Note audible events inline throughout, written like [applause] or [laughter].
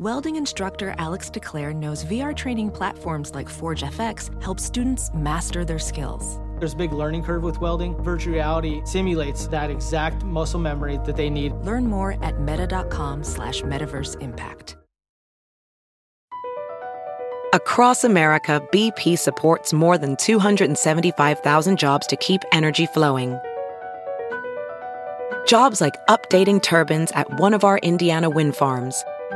Welding instructor Alex DeClaire knows VR training platforms like ForgeFX help students master their skills. There's a big learning curve with welding. Virtual reality simulates that exact muscle memory that they need. Learn more at meta.com slash metaverse impact. Across America, BP supports more than 275,000 jobs to keep energy flowing. Jobs like updating turbines at one of our Indiana wind farms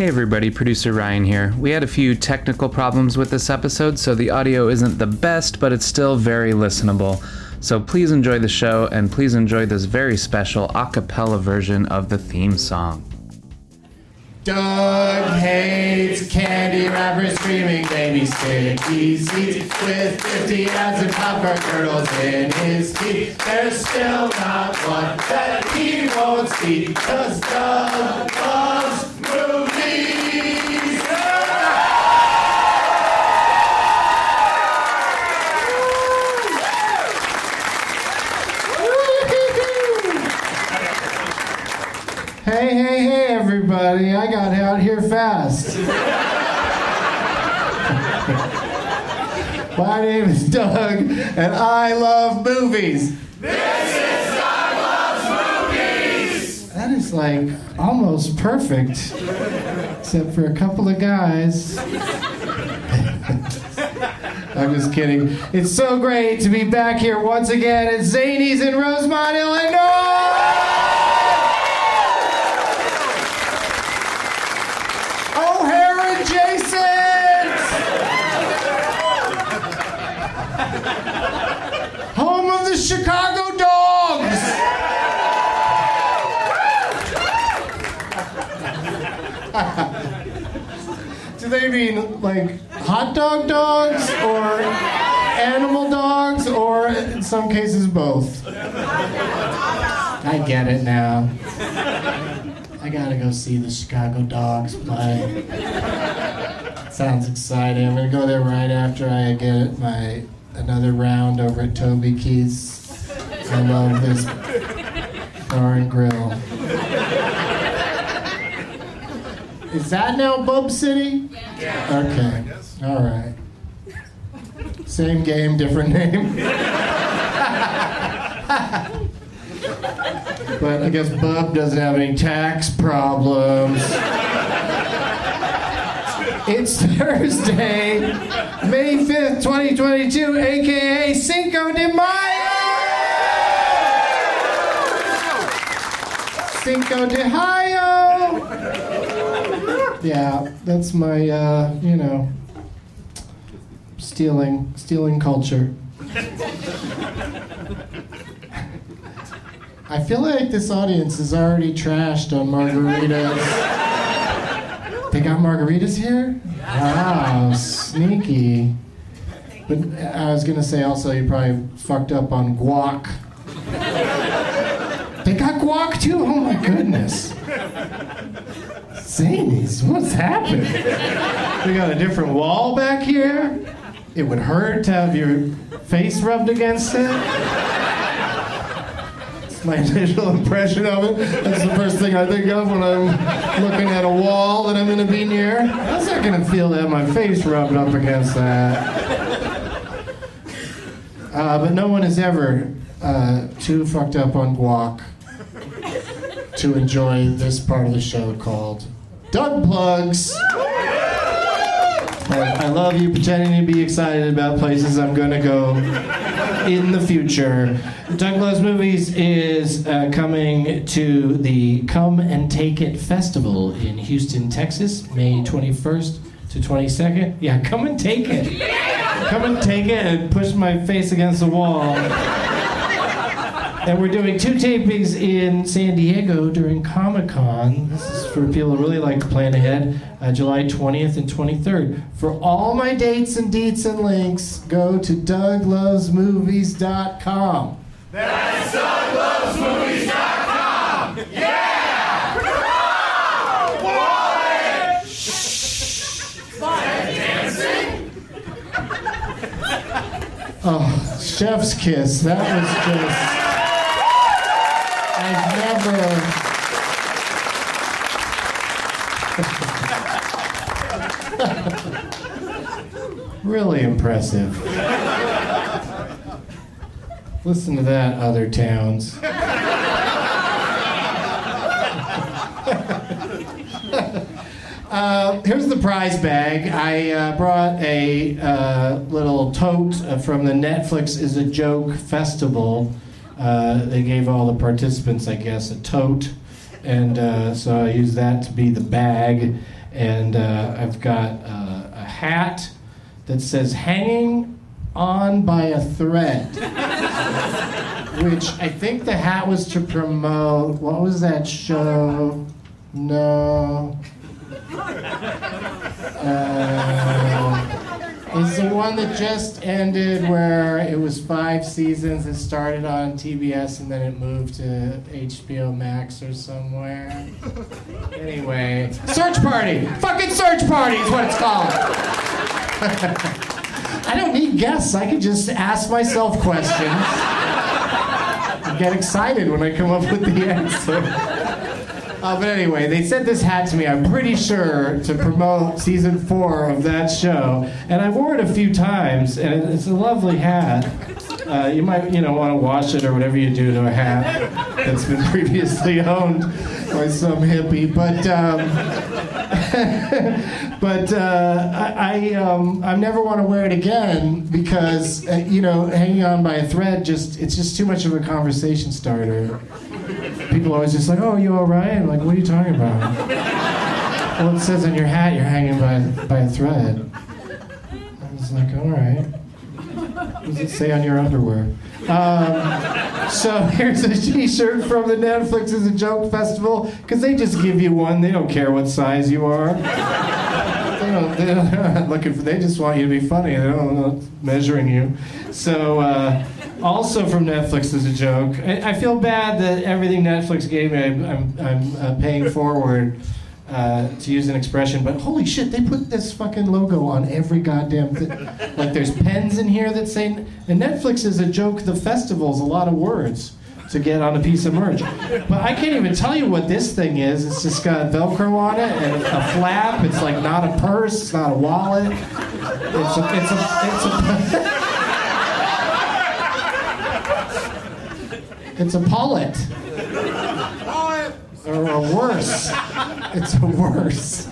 Hey everybody, producer Ryan here. We had a few technical problems with this episode, so the audio isn't the best, but it's still very listenable. So please enjoy the show and please enjoy this very special a cappella version of the theme song. Doug hates candy wrappers, screaming baby sticky seeds with 50 ounce of popcorn kernels in his teeth. There's still not one that he won't see, cause Doug loves Hey, hey, hey, everybody. I got out here fast. [laughs] My name is Doug, and I love movies. This is Doug Loves Movies! That is like almost perfect, except for a couple of guys. [laughs] I'm just kidding. It's so great to be back here once again at Zanies in Rosemont, Illinois! O'Hare adjacent! Home of the Chicago Dogs! Do they mean like hot dog dogs or animal dogs or in some cases both? I get it now. I gotta go see the Chicago Dogs play. Sounds exciting. I'm gonna go there right after I get my another round over at Toby Keith's. I love this darn grill. Is that now Bub City? Okay. All right. Same game, different name. But I guess Bub doesn't have any tax problems. It's Thursday, May 5th, 2022, aka Cinco de Mayo! Cinco de Mayo! Yeah, that's my, uh, you know, stealing, stealing culture. I feel like this audience is already trashed on margaritas. They got margaritas here? Wow, sneaky. But I was gonna say also you probably fucked up on guac. They got guac too? Oh my goodness. Zanies, what's happened? We got a different wall back here. It would hurt to have your face rubbed against it That's my initial impression of it. That's the first thing I think of when I'm looking at a wall that I'm going to be near. How's that going to feel to have my face rubbed up against that? Uh, but no one is ever uh, too fucked up on guac to enjoy this part of the show called Doug Plugs. I love you pretending to be excited about places I'm to go in the future. Doug Loves Movies is uh, coming to the Come and Take It Festival in Houston, Texas, May 21st to 22nd. Yeah, come and take it. Come and take it and push my face against the wall. And we're doing two tapings in San Diego during Comic Con. This is for people who really like to plan ahead. Uh, July 20th and 23rd. For all my dates and deets and links, go to DougLovesMovies.com. That's DougLovesMovies.com! Yeah! [laughs] Wallet! Dancing? [laughs] Oh, Chef's Kiss. That was just. Really impressive. Listen to that, other towns. Uh, here's the prize bag. I uh, brought a uh, little tote uh, from the Netflix is a Joke Festival. Uh, they gave all the participants, I guess, a tote. And uh, so I used that to be the bag. And I've got a hat that says hanging on by a thread. [laughs] Which I think the hat was to promote. What was that show? No. [laughs] It's the one that just ended where it was five seasons. It started on TBS and then it moved to HBO Max or somewhere. Anyway, Search Party! Fucking Search Party is what it's called! [laughs] I don't need guests, I can just ask myself questions. and get excited when I come up with the answer. Uh, but anyway, they sent this hat to me, I'm pretty sure, to promote season four of that show. And I wore it a few times, and it's a lovely hat. Uh, you might, you know, want to wash it or whatever you do to a hat that's been [laughs] previously owned by some hippie. But, um, [laughs] but uh, I, I, um, I never want to wear it again because, uh, you know, hanging on by a thread just, it's just too much of a conversation starter people always just like, "Oh, you all right?" Like, "What are you talking about?" well, it says on your hat you're hanging by by a thread. I was like, "All right." What does it say on your underwear? Um, so [laughs] here's a T-shirt from the Netflix is a Joke Festival because they just give you one. They don't care what size you are. They don't, they're not [laughs] looking for. They just want you to be funny. They don't know measuring you. So. Uh, also from Netflix is a joke. I, I, feel bad that everything Netflix gave me, I'm, I'm, I'm uh, paying forward. Uh, to use an expression, but holy shit, they put this fucking logo on every goddamn thing. like there's pens in here that say, and Netflix is a joke, the festival's a lot of words to get on a piece of merch. But I can't even tell you what this thing is. It's just got Velcro on it and a flap. It's like not a purse, it's not a wallet. It's a, it's a, it's a It's a pullet. Or worse. It's a worse.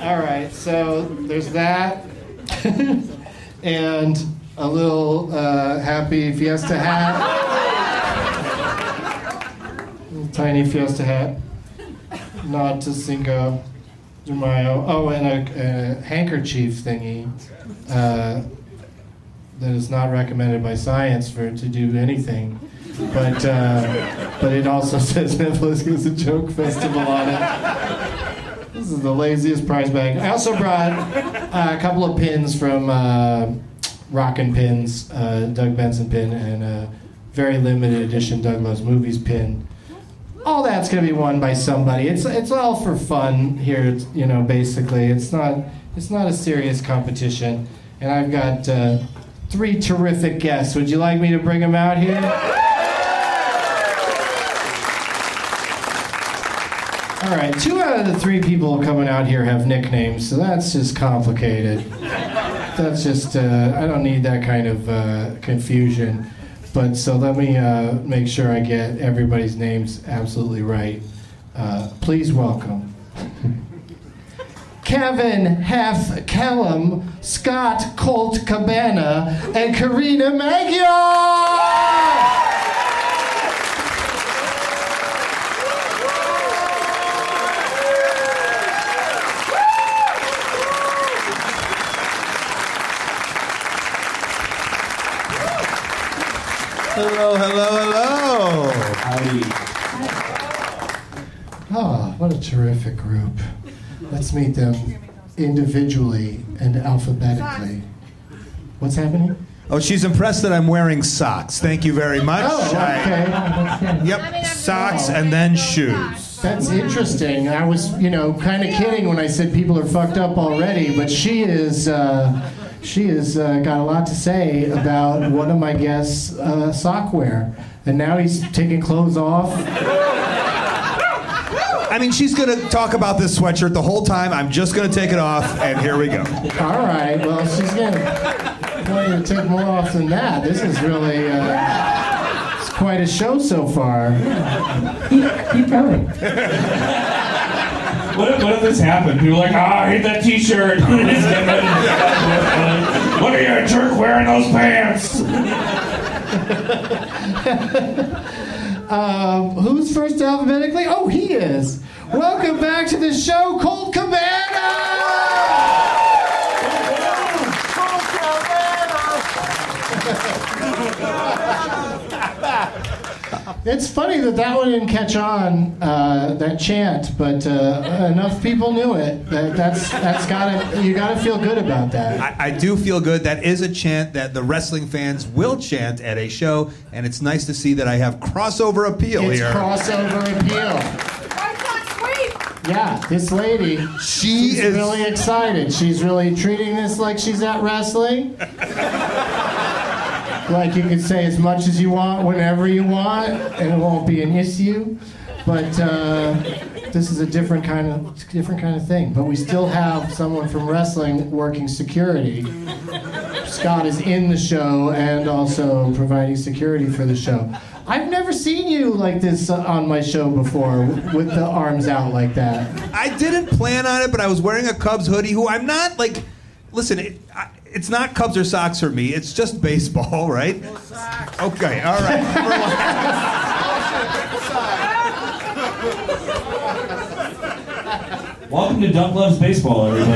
All right, so there's that. [laughs] and a little uh, happy Fiesta hat. tiny Fiesta hat. Nod to Cinco de Mayo. Oh, and a, a handkerchief thingy. Uh, that is not recommended by science for to do anything. But uh, but it also [laughs] says Netflix is a joke festival on it. This is the laziest prize bag. I also brought uh, a couple of pins from uh, Rockin' Pins, uh, Doug Benson pin, and a very limited edition Doug Loves Movies pin. All that's to be won by somebody. It's it's all for fun here, you know. Basically, it's not it's not a serious competition. And I've got uh, three terrific guests. Would you like me to bring them out here? All right, two out of the three people coming out here have nicknames, so that's just complicated. That's just, uh, I don't need that kind of uh, confusion. But so let me uh, make sure I get everybody's names absolutely right. Uh, please welcome Kevin Hef Kellum, Scott Colt Cabana, and Karina Magyar! Hello, hello, hello. Oh, what a terrific group. Let's meet them individually and alphabetically. What's happening? Oh, she's impressed that I'm wearing socks. Thank you very much. Oh, okay. I- yep, socks and then shoes. That's interesting. I was, you know, kind of kidding when I said people are fucked up already, but she is. Uh, she has uh, got a lot to say about one of my guests' uh, sock wear, and now he's taking clothes off. I mean, she's going to talk about this sweatshirt the whole time. I'm just going to take it off, and here we go. All right. Well, she's gonna to take more off than that. This is really. Uh, it's quite a show so far. Keep, keep going. What if, what if this happened? People are like, ah, I hate that t-shirt. [laughs] Look at you, a jerk, wearing those pants. Um, who's first alphabetically? Oh, he is. Welcome back to the show, Colt Cabana! It's funny that that one didn't catch on, uh, that chant, but uh, enough people knew it. That, that's that's gotta you gotta feel good about that. I, I do feel good. That is a chant that the wrestling fans will chant at a show, and it's nice to see that I have crossover appeal It's here. crossover appeal. Yeah, this lady, She she's is- really excited. She's really treating this like she's at wrestling. like you can say as much as you want, whenever you want, and it won't be an issue. But uh, this is a different kind of different kind of thing. But we still have someone from wrestling working security. Scott is in the show and also providing security for the show. I've never seen you like this uh, on my show before, with the arms out like that. I didn't plan on it, but I was wearing a Cubs hoodie. Who I'm not like. Listen, it, I, it's not Cubs or socks for me. It's just baseball, [laughs] right? Okay, all right. [laughs] Welcome to Doug Loves Baseball, everybody.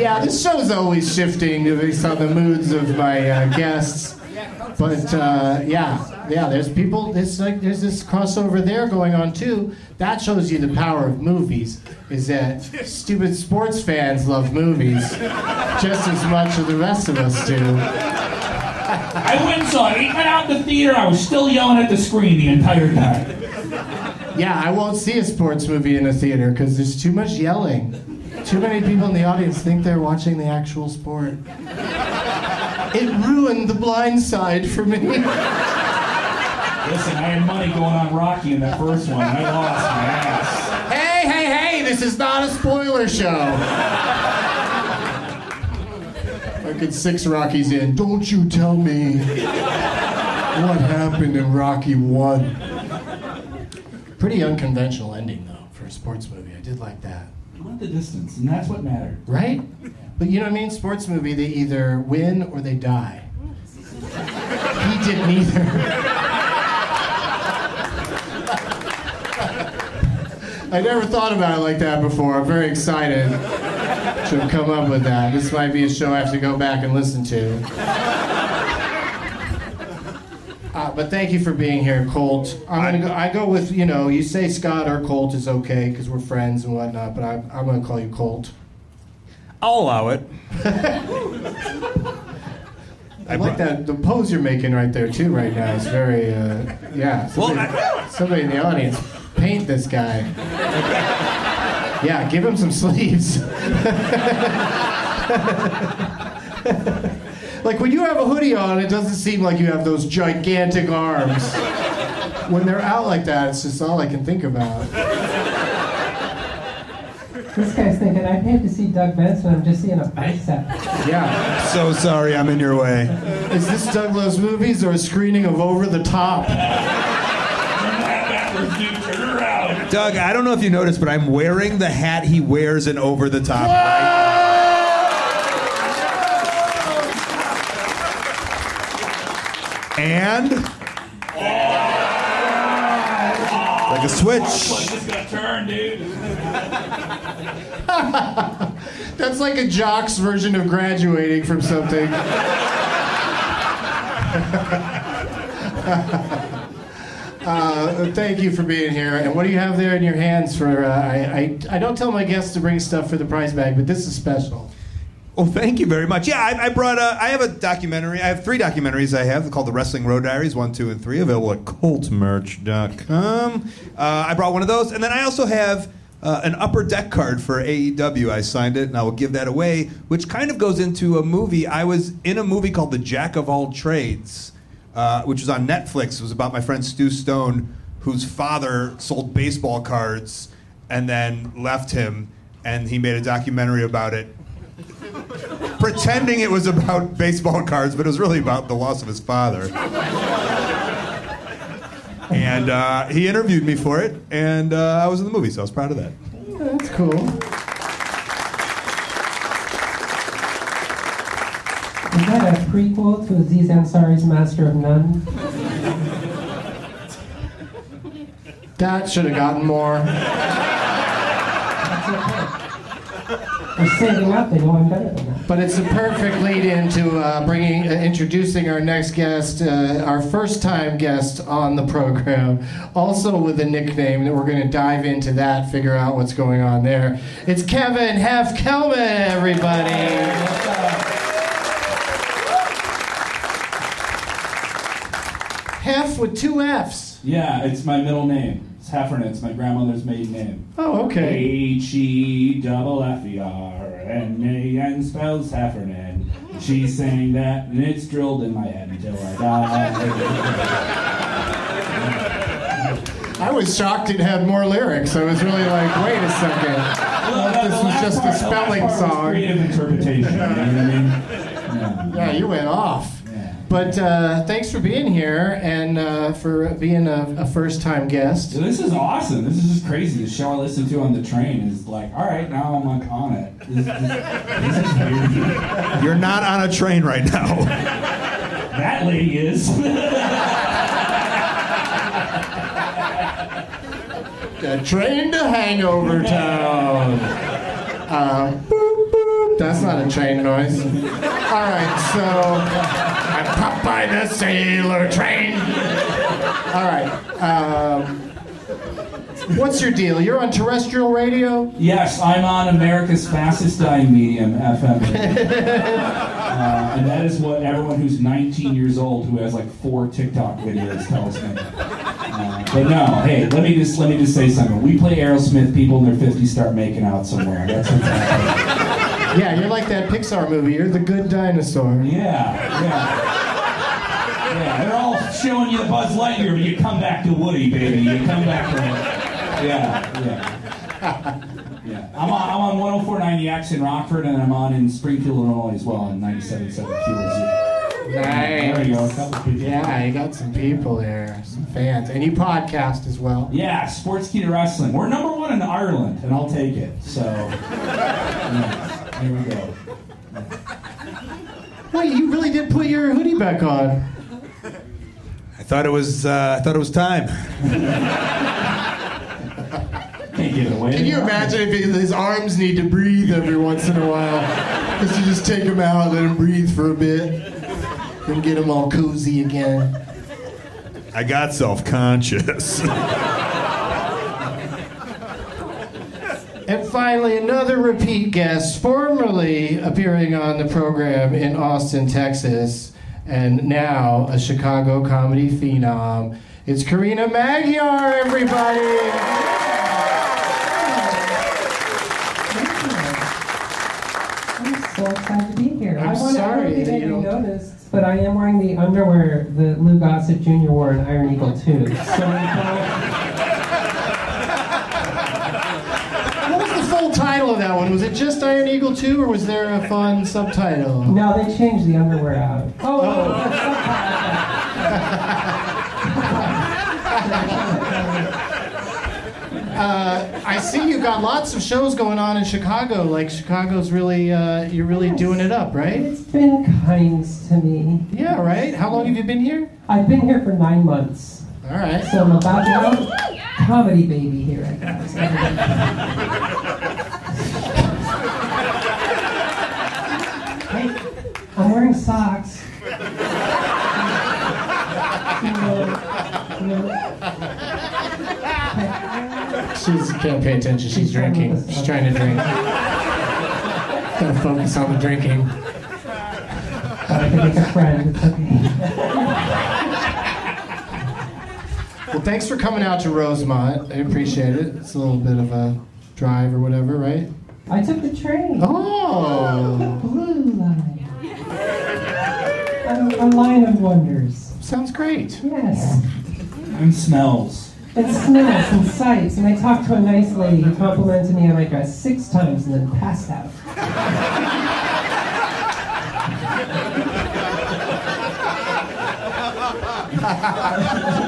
Yeah, this show's always shifting based on the moods of my uh, guests. But uh, yeah, yeah, there's people. There's like there's this crossover there going on too. That shows you the power of movies. Is that stupid sports fans love movies just as much as the rest of us do. I went and saw it. Even out in the theater, I was still yelling at the screen the entire time. Yeah, I won't see a sports movie in a theater because there's too much yelling. Too many people in the audience think they're watching the actual sport. It ruined the blind side for me. Listen, I had money going on Rocky in that first one. I lost my ass. Hey, hey, hey, this is not a spoiler show. Fucking six Rockies in. Don't you tell me what happened in Rocky 1. Pretty unconventional ending, though, for a sports movie. I did like that. I went the distance, and that's what mattered. Right? But you know what I mean? Sports movie, they either win or they die. He didn't either. I never thought about it like that before. I'm very excited to have come up with that. This might be a show I have to go back and listen to. Uh, but thank you for being here, Colt. I'm gonna go. I go with you know. You say Scott or Colt is okay because we're friends and whatnot. But I, I'm gonna call you Colt. I'll allow it. [laughs] I like that the pose you're making right there too. Right now is very uh, yeah. Well, Somebody, somebody in the audience, paint this guy. Yeah, give him some sleeves. [laughs] like when you have a hoodie on, it doesn't seem like you have those gigantic arms. When they're out like that, it's just all I can think about. This guy's thinking, I paid to see Doug Benson, I'm just seeing a bicep. Yeah. So sorry, I'm in your way. Is this Doug Loves Movies or a screening of Over the Top? That dude. Turn around. Doug, I don't know if you noticed, but I'm wearing the hat he wears in Over the Top. Right? And like a switch. Turned, dude. [laughs] That's like a jock's version of graduating from something. [laughs] Uh, thank you for being here. And what do you have there in your hands for? Uh, I, I I don't tell my guests to bring stuff for the prize bag, but this is special. Oh, thank you very much. Yeah, I, I brought a. I have a documentary. I have three documentaries. I have called the Wrestling Road Diaries, one, two, and three, available at ColtMerch.com. Uh, I brought one of those, and then I also have uh, an upper deck card for AEW. I signed it, and I will give that away, which kind of goes into a movie. I was in a movie called The Jack of All Trades, uh, which was on Netflix. It was about my friend Stu Stone, whose father sold baseball cards and then left him, and he made a documentary about it [laughs] pretending it was about baseball cards, but it was really about the loss of his father. and uh, he interviewed me for it, and uh, I was in the movie, so I was proud of that. That's cool. Is that a prequel to Aziz Ansari's Master of None? That should have gotten more. They're saving up. They know I'm better than that. But it's a perfect lead into uh, bringing, uh, introducing our next guest, uh, our first time guest on the program, also with a nickname that we're going to dive into that, figure out what's going on there. It's Kevin Hef Kelman, everybody. Hef with two F's. Yeah, it's my middle name. It's my grandmother's maiden name. Oh, okay. H E double F E R N A N spells Heffernan. She's saying that, and it's drilled in my head until I die. I was shocked it had more lyrics. I was really like, wait a second. I thought this was just a spelling song. Creative interpretation. You know what I mean? Yeah. Yeah, you went off. But uh, thanks for being here and uh, for being a, a first time guest. This is awesome. This is just crazy. The show I listened to on the train is like, all right, now I'm like on it. This, this, this is weird. You're not on a train right now. That lady is. [laughs] A train to Hangover Town. Uh, boop, boop. That's not a train noise. All right, so I popped by the sailor train. All right. Um, what's your deal? You're on terrestrial radio? Yes, I'm on America's fastest dying medium, FM. [laughs] uh, and that is what everyone who's 19 years old who has like four TikTok videos tells me. Uh, but no, hey, let me just let me just say something. We play Aerosmith, people in their 50s start making out somewhere. That's what's happening. Yeah, you're like that Pixar movie. You're the good dinosaur. Yeah, yeah. Yeah, they're all showing you the Buzz Lightyear, but you come back to Woody, baby. You come back to Yeah, yeah. Yeah. I'm on, I'm on 104.90X in Rockford, and I'm on in Springfield, Illinois as well on 97.7 QLZ. There you go. A couple. Yeah, you got some people there, some fans. And you podcast as well. Yeah, Sports Key to Wrestling. We're number one in Ireland, and I'll take it. So, [laughs] yeah, here we go. Wait, you really did put your hoodie back on. I thought it was. Uh, I thought it was time. Can't get away. Can you imagine if his arms need to breathe every once in a while? Just to just take him out, let him breathe for a bit, and get him all cozy again. I got self-conscious. [laughs] And finally, another repeat guest, formerly appearing on the program in Austin, Texas, and now a Chicago comedy phenom. It's Karina Magyar, everybody! I'm so excited to be here. I'm I want sorry to that you noticed, but I am wearing the underwear that Lou Gossett Jr. wore in Iron Eagle 2. So you know, What was the full title of that one? Was it just Iron Eagle 2, or was there a fun subtitle? no, they changed the underwear out. Oh, no, that's [laughs] uh, I see you've got lots of shows going on in Chicago. Like Chicago's really, uh, you're really doing it up, right? It's been kind to me. Yeah, right. How long have you been here? I've been here for nine months. All right. So I'm about to go [laughs] comedy baby here, I guess. [laughs] hey, I'm wearing socks. She can't pay attention. She's drinking. She's trying to drink. Gotta focus on the drinking. Gotta make a friend. It's. Well, thanks for coming out to Rosemont. I appreciate it. It's a little bit of a drive or whatever, right? I took the train. Oh. Blue line. A, a line of wonders. Sounds great. Yes. And smells. And smells and sights. And I talked to a nice lady who complimented me on my dress six times and then passed out. [laughs]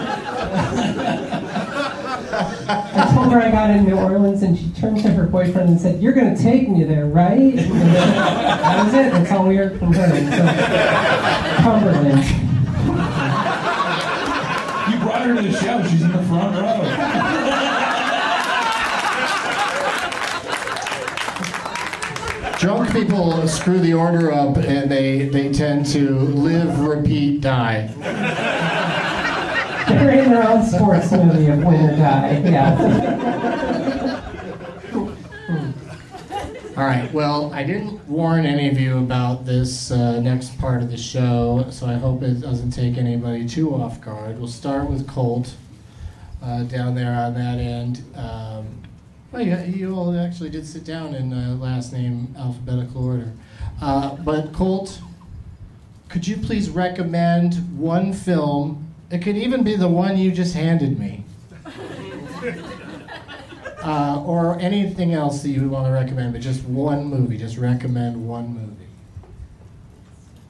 I told her I got in New Orleans, and she turned to her boyfriend and said, "You're going to take me there, right?" And then, that was it. That's all we heard from her. So, Cumberland. You brought her to the show. She's in the front row. Drunk people screw the order up and they, they tend to live, repeat, die. In their own sports movie of win or die. Yeah. All right, well, I didn't warn any of you about this uh, next part of the show, so I hope it doesn't take anybody too off guard. We'll start with Colt uh, down there on that end. Um, well, you, you all actually did sit down in uh, last name alphabetical order. Uh, but Colt, could you please recommend one film? It could even be the one you just handed me. [laughs] Uh, or anything else that you would want to recommend, but just one movie. Just recommend one movie.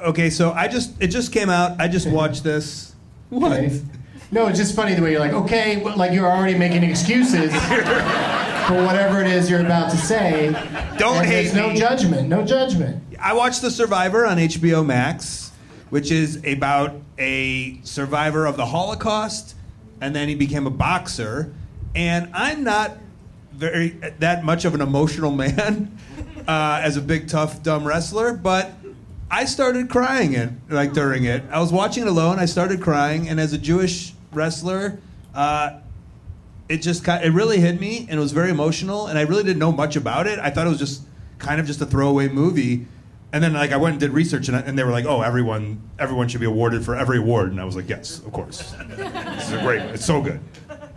Okay, so I just it just came out. I just watched this. [laughs] What? Okay. No, it's just funny the way you're like, okay, like you're already making excuses [laughs] for whatever it is you're about to say. Don't and hate There's no judgment. No judgment. I watched The Survivor on HBO Max, which is about a survivor of the Holocaust, and then he became a boxer. And I'm not very that much of an emotional man [laughs] uh, as a big, tough, dumb wrestler, but I started crying it like during it. I was watching it alone. I started crying, and as a Jewish wrestler, uh, it just it really hit me, and it was very emotional. And I really didn't know much about it. I thought it was just kind of just a throwaway movie. And then like I went and did research, and, I, and they were like, "Oh, everyone, everyone should be awarded for every award." And I was like, "Yes, of course. This is great. It's so good."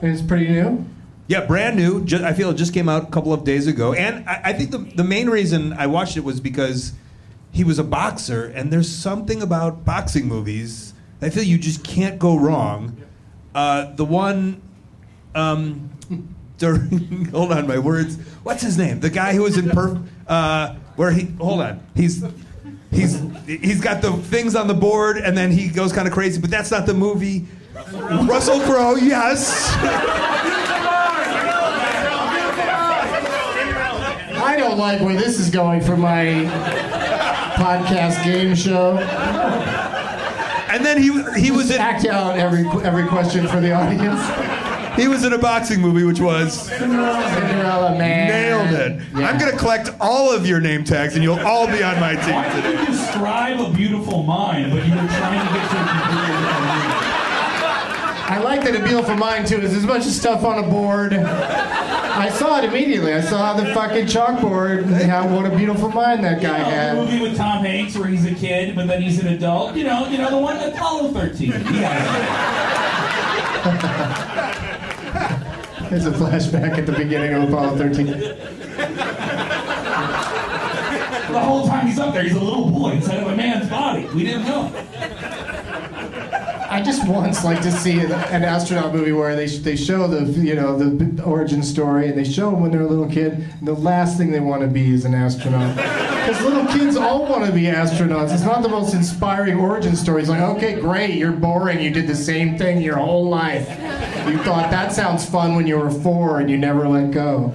And it's pretty new. Yeah, brand new. Ju- I feel it just came out a couple of days ago, and I, I think the the main reason I watched it was because he was a boxer, and there's something about boxing movies that I feel you just can't go wrong. Uh, the one um, [laughs] during [laughs] hold on, my words. What's his name? The guy who was in Perf. Uh, where he hold on, he's. He's he's got the things on the board and then he goes kind of crazy, but that's not the movie. Russell Crowe, yes. I don't like where this is going for my podcast game show. And then he he was in act out every every question for the audience. He was in a boxing movie, which was Cinderella Man. nailed it. I'm gonna collect all of your name tags, and you'll all be on my team Why did today. you describe a beautiful mind, but you were trying to get to a completely? I like that appeal for mine too. Is there's a bunch of stuff on a board. I saw it immediately. I saw the fucking chalkboard and how what a beautiful mind that guy You know, the movie with Tom Hanks where he's a kid, but then he's an adult. You know, you know the one Apollo 13. Yeah. [laughs] There's a flashback at the beginning of Apollo 13. The whole time he's up there, he's a little boy inside of a man's body. We didn't know. I just once like to see an, astronaut movie where they they show the you know the origin story and they show them when they're a little kid and the last thing they want to be is an astronaut because little kids all want to be astronauts. It's not the most inspiring origin story. It's like okay, great, you're boring. You did the same thing your whole life. You thought that sounds fun when you were four and you never let go.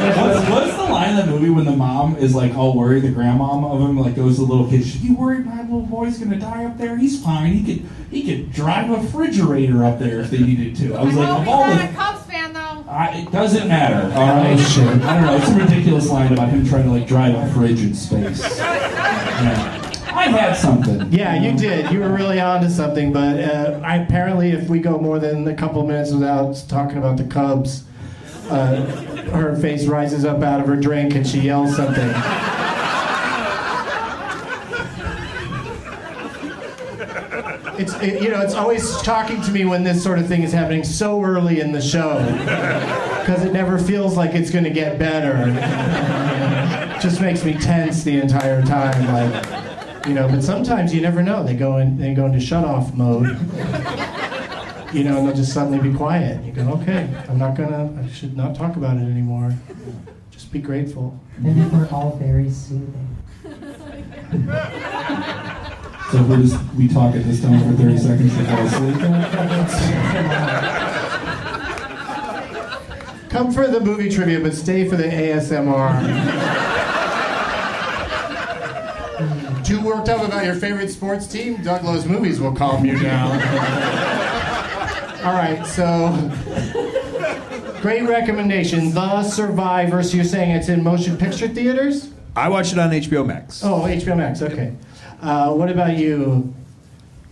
What's, what's the line in the movie when the mom is like all worried, the grandmom of him like goes to the little kid, she's you worried my little boy's gonna die up there? He's fine. He could he could drive a refrigerator up there if they needed to. I was like, of all the Cubs fan though. I, it doesn't matter. All right, shit. I don't know. It's a ridiculous line about him trying to like drive a fridge in space. Yeah. I had something. Yeah, you did. You were really onto something, but uh, I, apparently, if we go more than a couple minutes without talking about the Cubs, uh, her face rises up out of her drink and she yells something. It's it, you know it's always shocking to me when this sort of thing is happening so early in the show because it never feels like it's going to get better. Just makes me tense the entire time, like you know. But sometimes you never know. They go in they go into shut off mode you know, and they'll just suddenly be quiet. You go, okay, I'm not gonna, I should not talk about it anymore. Just be grateful. And we're all very soothing. So we're just we talk at this tone for 30 seconds to fall asleep. Come for the movie trivia, but stay for the ASMR. Too worked up about your favorite sports team? Doug Loves movies will calm you down. All right, so great recommendation. The Survivor. So you're saying it's in motion picture theaters? I watched it on HBO Max. Oh, HBO Max. Okay. Uh, what about you,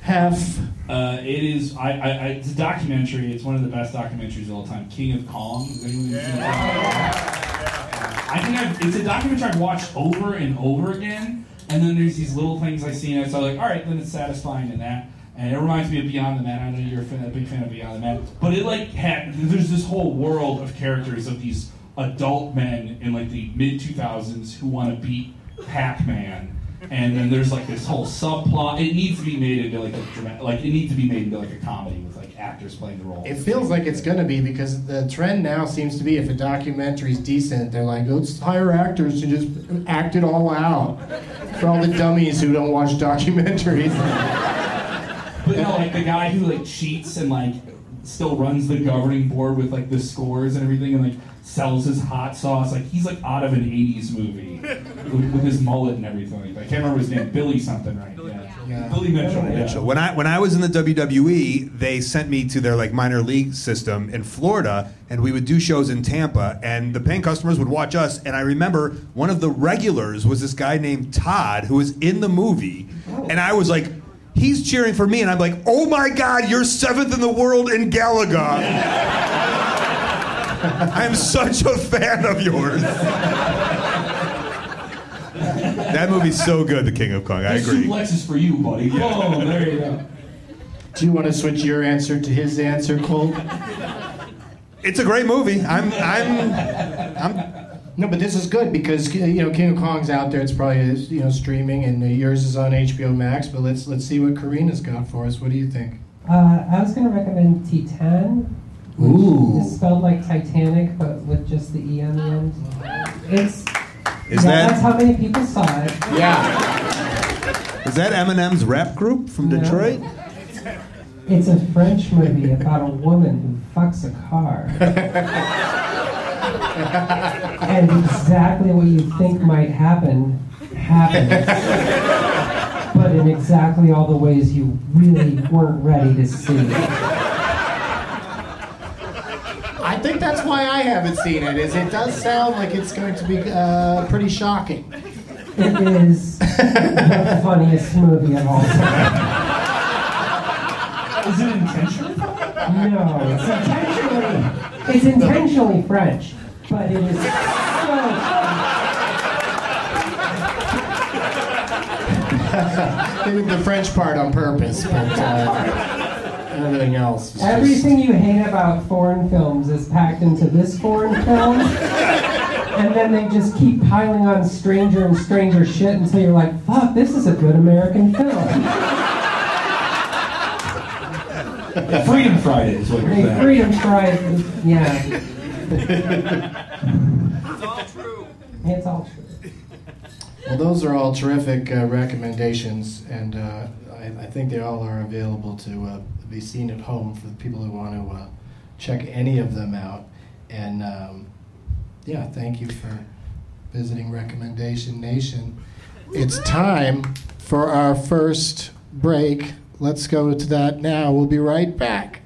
Hef? Uh, it is. I, I, I, It's a documentary. It's one of the best documentaries of all time. King of Kong. Has anyone seen that? I think I've, it's a documentary I've watched over and over again. And then there's these little things I see, and so I'm like, all right, then it's satisfying in that. And it reminds me of Beyond the Mat. I know you're a, fan, a big fan of Beyond the Mat, but it like had, there's this whole world of characters of these adult men in like the mid 2000s who want to beat Pac-Man. And then there's like this whole subplot. It needs to be made into like a dramatic, like it needs to be made into like a comedy with like actors playing the role. It feels like it's gonna be because the trend now seems to be if a documentary's decent, they're like, let's hire actors to just act it all out. For all the dummies who don't watch documentaries. [laughs] But no, like the guy who like cheats and like still runs the governing board with like the scores and everything and like sells his hot sauce. Like he's like out of an '80s movie [laughs] with, with his mullet and everything. Like, I can't remember his name. Billy something, right? Yeah. Billy Mitchell. yeah. Mitchell. When I when I was in the WWE, they sent me to their like minor league system in Florida, and we would do shows in Tampa, and the paying customers would watch us. And I remember one of the regulars was this guy named Todd who was in the movie, and I was like. He's cheering for me, and I'm like, "Oh my God, you're seventh in the world in Galaga." [laughs] I'm such a fan of yours. that movie's so good, The King of Kong. I agree. suplex is for you, buddy. Oh, there you go. Do you want to switch your answer to his answer, Colt? It's a great movie. I'm, I'm, I'm. No, but this is good because you know King of Kong's out there. It's probably you know streaming, and yours is on HBO Max. But let's let's see what Karina's got for us. What do you think? Uh, I was going to recommend Titane. Ooh. It's spelled like Titanic, but with just the E on the end. It's. Is yeah, that- That's how many people saw it. Yeah. Is that Eminem's rap group from No. Detroit? It's a French movie about a woman who fucks a car. [laughs] and exactly what you think might happen happens. but in exactly all the ways you really weren't ready to see. I think that's why I haven't seen it. Is it does sound like it's going to be uh, pretty shocking. It is the funniest movie of all time. Is it intentional? No, it's intentionally it's intentionally French, but it is so [laughs] They did the French part on purpose, but uh, everything else. Everything you hate about foreign films is packed into this foreign film, and then they just keep piling on stranger and stranger shit until you're like, fuck, this is a good American film. Freedom Friday is what you're Hey, saying. freedom strike. Yeah. It's all true. It's all true. Well, those are all terrific uh, recommendations, and uh, I, I think they all are available to uh, be seen at home for the people who want to uh, check any of them out. And um, yeah, thank you for visiting Recommendation Nation. It's time for our first break. Let's go to that now. We'll be right back.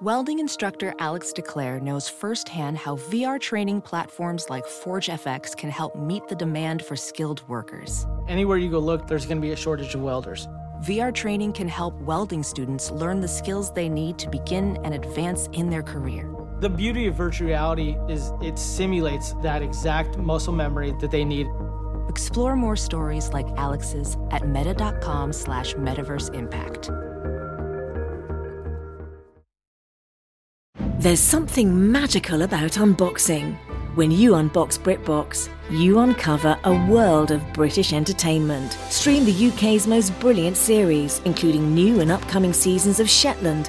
Welding instructor Alex DeClaire knows firsthand how VR training platforms like ForgeFX can help meet the demand for skilled workers. Anywhere you go look, there's going to be a shortage of welders. VR training can help welding students learn the skills they need to begin and advance in their career. The beauty of virtual reality is it simulates that exact muscle memory that they need. Explore more stories like Alex's at meta.com slash metaverse impact. There's something magical about unboxing. When you unbox BritBox, you uncover a world of British entertainment. Stream the UK's most brilliant series, including new and upcoming seasons of Shetland,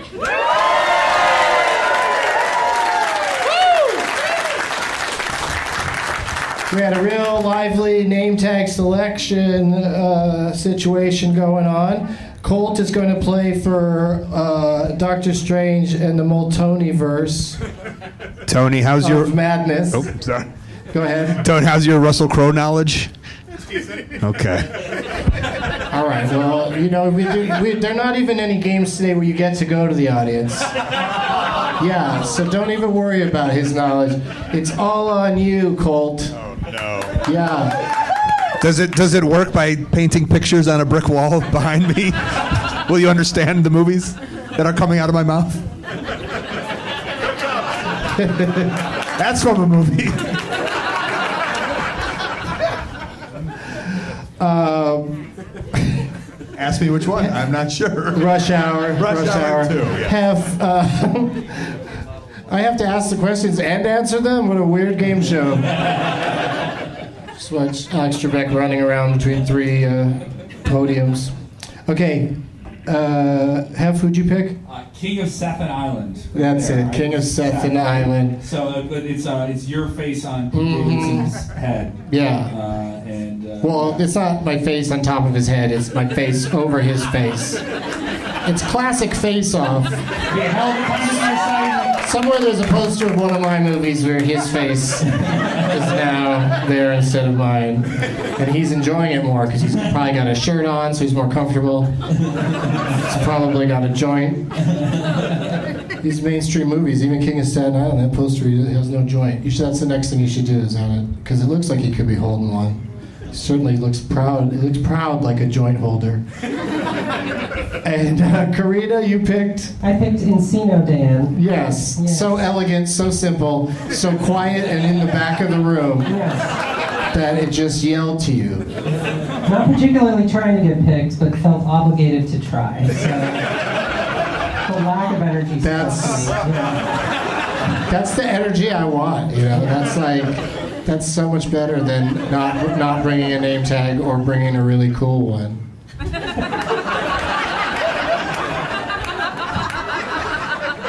We had a real lively name tag selection uh, situation going on. Colt is going to play for uh, Doctor Strange and the Multiverse Tony, how's your madness. Oh, sorry. Go ahead. Tony, how's your Russell Crowe knowledge? Okay. All right. Well, you know, we do, we, there are not even any games today where you get to go to the audience. Yeah, so don't even worry about his knowledge. It's all on you, Colt. No. Yeah. Does it does it work by painting pictures on a brick wall [laughs] behind me? Will you understand the movies that are coming out of my mouth? [laughs] That's from a movie. [laughs] Um, Ask me which one. I'm not sure. Rush Hour. Rush Hour two, yeah. Have uh, I have to ask the questions and answer them? What a weird game show. Watch Alex Trebek running around between three uh, podiums. Okay. Uh, have who'd you pick? Uh, King of Staten Island. That's There, it. right? King of Staten Island. So uh, but it's uh, it's your face on Pete Mhm. Davidson's head. Yeah. Uh, and uh, Well, it's not my face on top of his head. It's my face over his face. It's classic face off. Somewhere there's a poster of one of my movies where his face is now there instead of mine. And he's enjoying it more because he's probably got a shirt on, so he's more comfortable. He's probably got a joint. These mainstream movies, even King of Staten Island, that poster he has no joint. You should, that's the next thing you should do is have it, because it looks like he could be holding one. Certainly looks proud. He looks proud like a joint holder. [laughs] And uh, Karina, you picked? I picked Encino Dan. Yes. So elegant, so simple, so quiet and in the back of the room that it just yelled to you. Not particularly trying to get picked, but felt obligated to try. So the lack of energy. That's yeah. that's the energy I want. You know, that's like that's so much better than not not bringing a name tag or bringing a really cool one.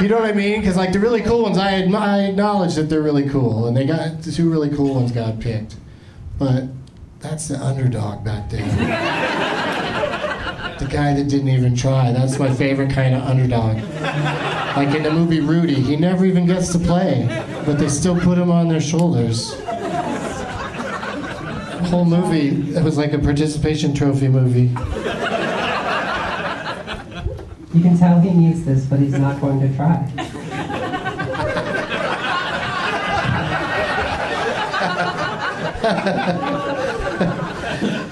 You know what I mean? Because like the really cool ones, I, I acknowledge that they're really cool, and they got the two really cool ones got picked, but that's the underdog back there. the guy that didn't even try. That's my favorite kind of underdog. Like in the movie Rudy, he never even gets to play, but they still put him on their shoulders. Whole movie, it was like a participation trophy movie. You can tell he needs this, but he's not going to try.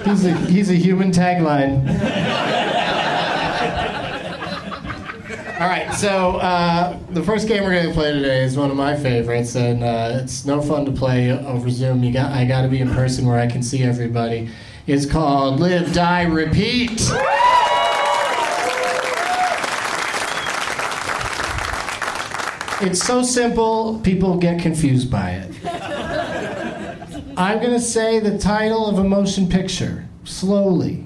he's a he's a human tagline. All right, so uh, the first game we're going to play today is one of my favorites, and uh, it's no fun to play over Zoom. You got, I got to be in person where I can see everybody. It's called Live, Die, Repeat. It's so simple, people get confused by it. I'm going to say the title of a motion picture slowly,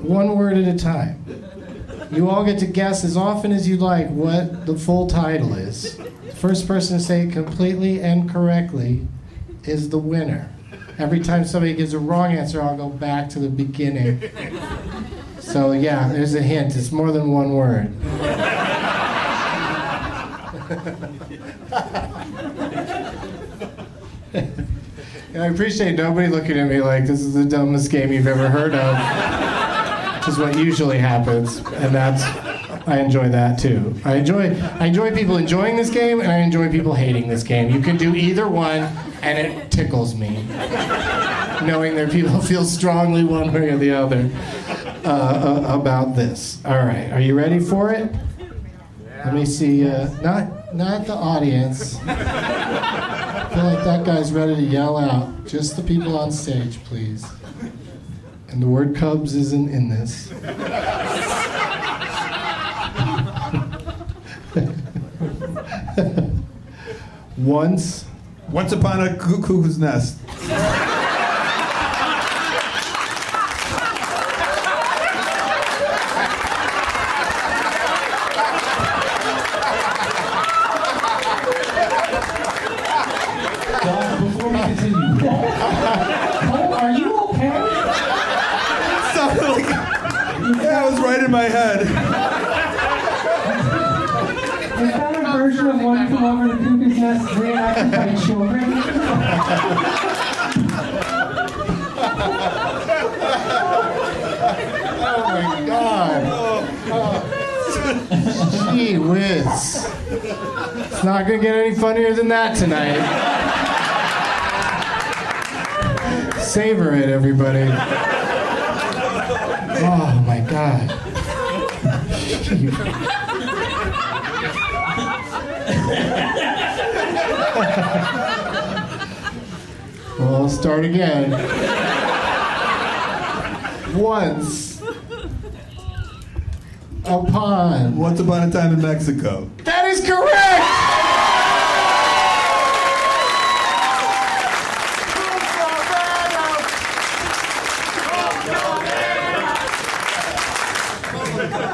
one word at a time. You all get to guess as often as you like what the full title is. First person to say it completely and correctly is the winner. Every time somebody gives a wrong answer, I'll go back to the beginning. So, yeah, there's a hint. It's more than one word. [laughs] I appreciate nobody looking at me like this is the dumbest game you've ever heard of, is what usually happens, and that's I enjoy that too. I enjoy I enjoy people enjoying this game, and I enjoy people hating this game. You can do either one, and it tickles me, knowing that people [laughs] feel strongly one way or the other uh, uh, about this. All right, are you ready for it? Let me see. Uh, not not the audience. I feel like that guy's ready to yell out. Just the people on stage, please. And the word Cubs isn't in this. [laughs] [laughs] Once. Once upon a cuckoo's nest. Don, before we continue, Cole, are you okay? Sounded like, yeah, it was right in my head. Is that a version of One Flew Over the Cuckoo's Nest reenacted by children? Oh my god. Gee whiz. It's not gonna get any funnier than that tonight. Savor it, everybody. Oh my god. Well, I'll start again. Once upon. Once upon a time in Mexico. That is correct!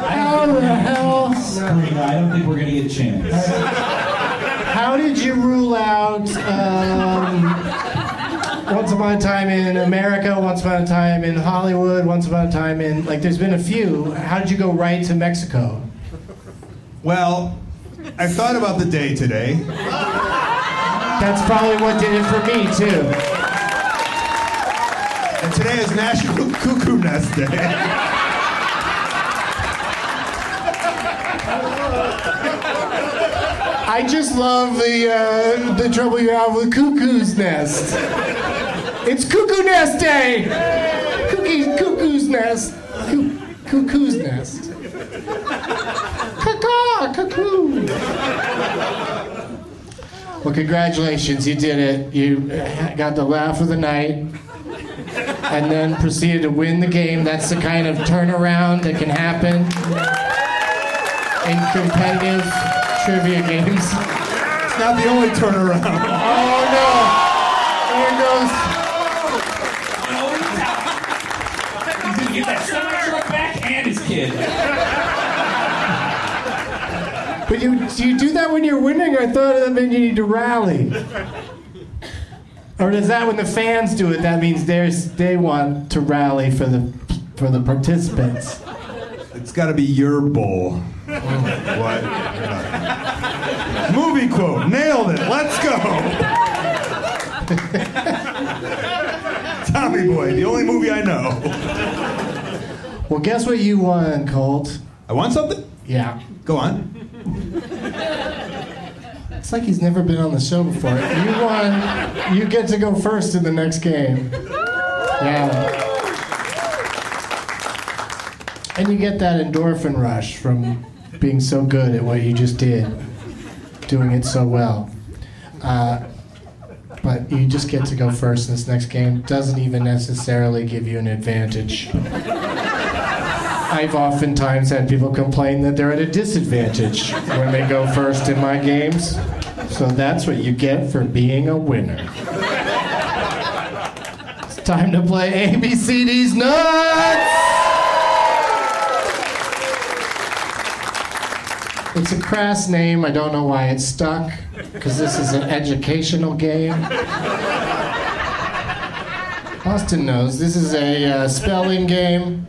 How the hell? Karina, I don't think we're gonna get a chance. How did you rule out um, Once Upon a Time in America, Once Upon a Time in Hollywood, Once Upon a Time in like? There's been a few. How did you go right to Mexico? Well, I thought about the day today. That's probably what did it for me too. And today is National [laughs] Cuckoo Nest Day. I just love the uh, the trouble you have with Cuckoo's Nest. It's Cuckoo Nest Day. Cookies, Cuckoo's Nest. Coo- cuckoo's Nest. Caw, cuckoo. Well, congratulations, you did it. You uh, got the laugh of the night. And then proceeded to win the game. That's the kind of turnaround that can happen in competitive trivia games. It's not the only turnaround. Oh no! There He's gonna get that semi truck back and his kid. But you do you do that when you're winning? I thought that meant you need to rally. Or does that when the fans do it? That means there's they want to rally for the for the participants. It's got to be your bowl. What? Movie quote. Nailed it. Let's go. [laughs] Tommy Boy, the only movie I know. Well, guess what you won, Colt? I won something? Yeah. Go on. [laughs] It's like he's never been on the show before. You won. You get to go first in the next game. Yeah. And you get that endorphin rush from being so good at what you just did, doing it so well. Uh, but you just get to go first in this next game. Doesn't even necessarily give you an advantage. I've oftentimes had people complain that they're at a disadvantage when they go first in my games. So that's what you get for being a winner. It's time to play ABCD's Nuts! It's a crass name. I don't know why it's stuck, because this is an educational game. Austin knows. This is a uh, spelling game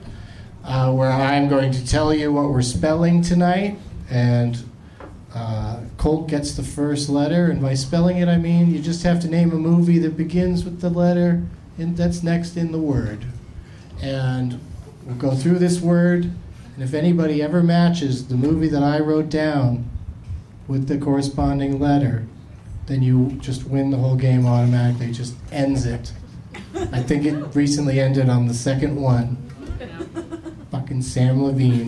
uh, where I'm going to tell you what we're spelling tonight, and uh, Colt gets the first letter. And by spelling it, I mean you just have to name a movie that begins with the letter in, that's next in the word. And we'll go through this word, and if anybody ever matches the movie that I wrote down with the corresponding letter, then you just win the whole game automatically. It just ends it. I think it recently ended on the second one. Fucking Sam Levine.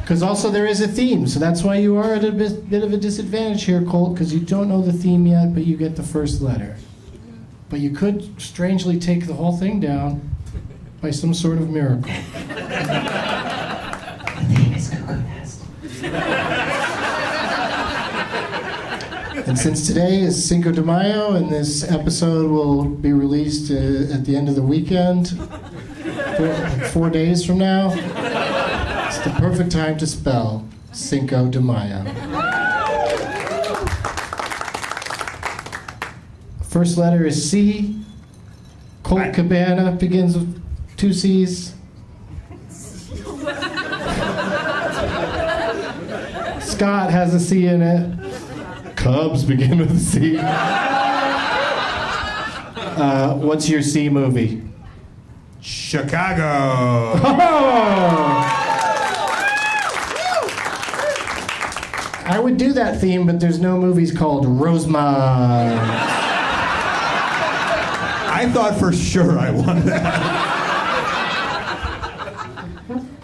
Because also there is a theme, so that's why you are at a bit, bit of a disadvantage here, Colt, because you don't know the theme yet, but you get the first letter. But you could strangely take the whole thing down by some sort of miracle. And since today is Cinco de Mayo and this episode will be released uh, at the end of the weekend, four, four days from now, it's the perfect time to spell Cinco de Mayo. First letter is C. Colt Cabana begins with two C's. Scott has a C in it. Cubs begin with a C. Uh, what's your C movie? Chicago. I would do that theme, but there's no movies called Rosemont. I thought for sure I won that.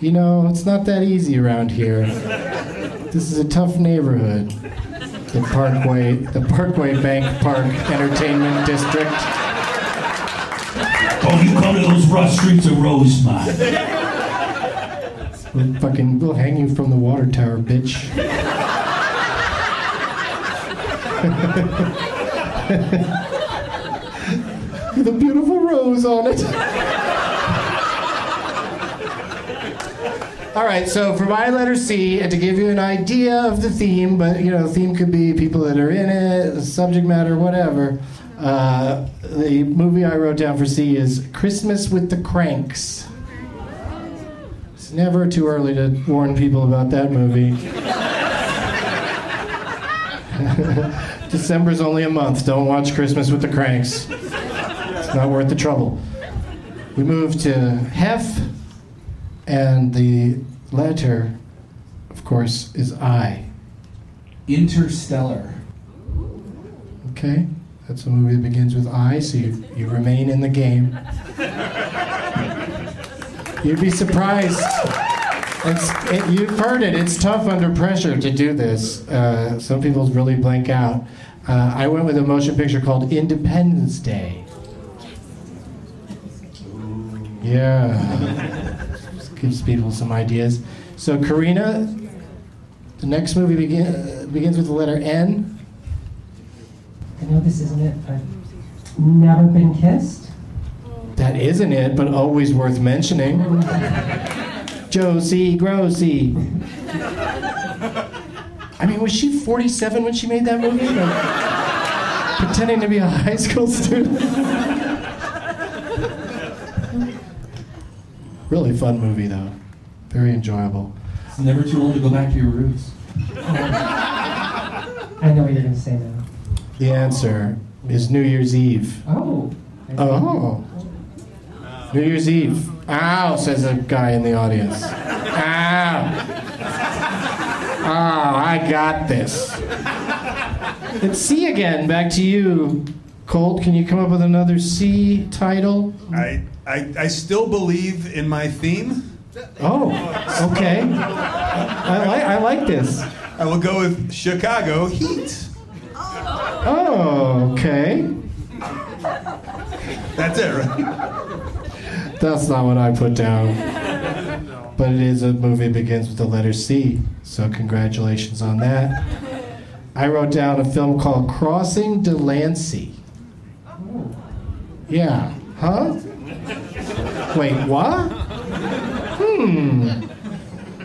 You know, it's not that easy around here. This is a tough neighborhood. The Parkway, the Parkway Bank Park Entertainment District. Oh, you come to those rough streets of Rosemont. We'll fucking, we'll hang you from the water tower, bitch. [laughs] With a beautiful rose on it. All right, so for my letter C, and to give you an idea of the theme, but you know, theme could be people that are in it, subject matter, whatever. Uh, the movie I wrote down for C is Christmas with the Cranks. It's never too early to warn people about that movie. [laughs] December's only a month. Don't watch Christmas with the Cranks. It's not worth the trouble. We move to Hef, and the letter, of course, is I. Interstellar. Okay? That's a movie that begins with I, so you, you remain in the game. You'd be surprised. It, you've heard it. It's tough under pressure to do this. Uh, some people really blank out. Uh, I went with a motion picture called Independence Day. Yeah. Gives people some ideas. So, Karina, the next movie begin, uh, begins with the letter N. I know this isn't it, but never been kissed. That isn't it, but always worth mentioning. Josie Grossi. I mean, was she 47 when she made that movie? Like, pretending to be a high school student? really fun movie, though. Very enjoyable. It's never too old to go back to your roots. I know what you're going to say now. The answer is New Year's Eve. Oh. Oh. New Year's Eve. Ow, says a guy in the audience. Ow. Oh, I got this. It's C again. Back to you, Colt. Can you come up with another C title? I, I, I still believe in my theme. Oh, okay. I like I like this. I will go with Chicago Heat. Oh, okay. That's it, right? That's not what I put down. But it is a movie that begins with the letter C. So congratulations on that. I wrote down a film called Crossing Delancey. Yeah. Huh? Wait, what? Hmm.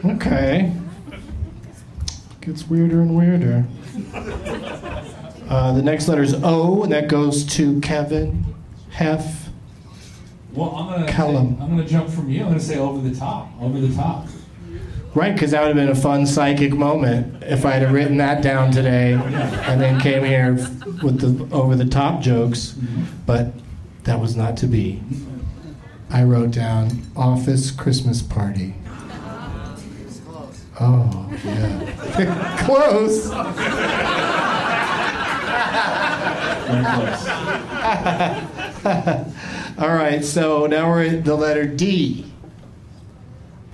Okay. Gets weirder and weirder. Uh, the next letter is O, and that goes to Kevin Hef. Well, I'm gonna Callum. Say, I'm gonna jump from you. I'm gonna say over the top. Over the top. Right, because that would have been a fun psychic moment if I had written that down today and then came here with the over the top jokes. But that was not to be. I wrote down office Christmas party. Oh, yeah. [laughs] Close. [laughs] All right, so now we're at the letter D.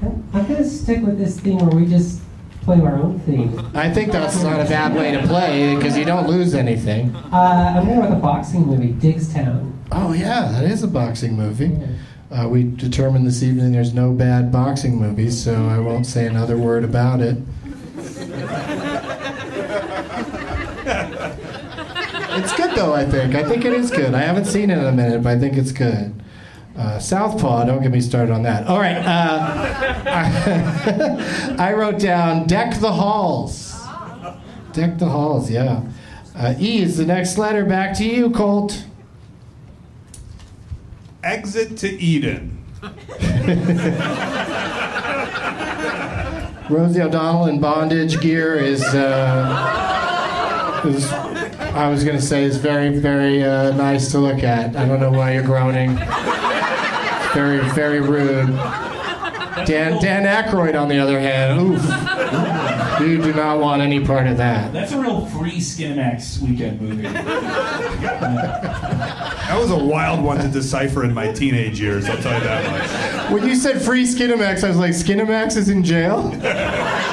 I'm gonna stick with this theme where we just play our own theme. I think that's not a bad way to play because you don't lose anything. Uh, I'm going with a boxing movie, Diggstown. Oh yeah, that is a boxing movie. Uh, we determined this evening there's no bad boxing movies, so I won't say another word about it. it's good though, I think. I think it is good. I haven't seen it in a minute, but I think it's good. Uh, Southpaw, don't get me started on that. All right, uh, I, [laughs] I wrote down Deck the Halls. Deck the Halls, yeah. Uh, e is the next letter. Back to you, Colt. Exit to Eden. [laughs] Rosie O'Donnell in bondage gear is, uh, is I was going to say, is very, very uh, nice to look at. I don't know why you're groaning. Very, very rude. Dan, Dan Aykroyd, on the other hand, oof. You do not want any part of that. That's a real free Skinemax weekend movie. That was a wild one to decipher in my teenage years, I'll tell you that much. When you said free Skinemax, I was like, Skinemax is in jail? [laughs]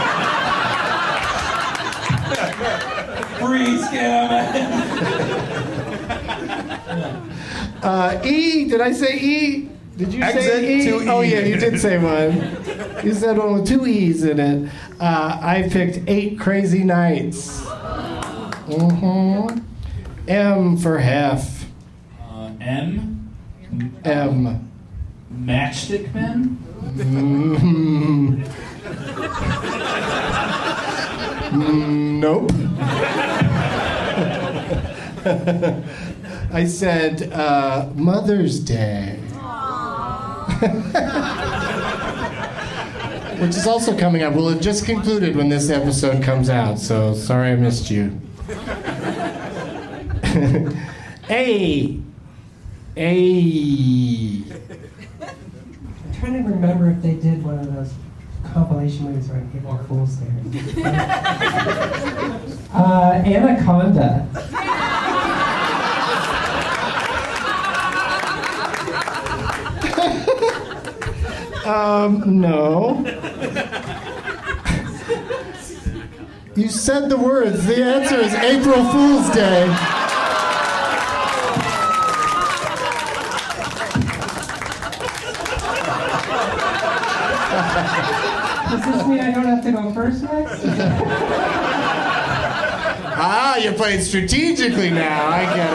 free Skinemax. Uh, e, did I say E? Did you Exit say E? to Oh E. yeah, you did say one. You said one with two E's in it. Uh, I picked Eight Crazy Nights. Mm-hmm. M for Hef. Uh, M. M. Matchstick Men. Mm, Mm, [laughs] nope. [laughs] I said uh, Mother's Day. [laughs] Which is also coming up. Well, it just concluded when this episode comes out, so sorry I missed you. [laughs] A. A. I'm trying to remember if they did one of those compilation movies where April Fool's Day. uh, Anaconda. Um, no. You said the words. The answer is April Fool's Day. Does this mean I don't have to go first next? Ah, you played strategically now. I get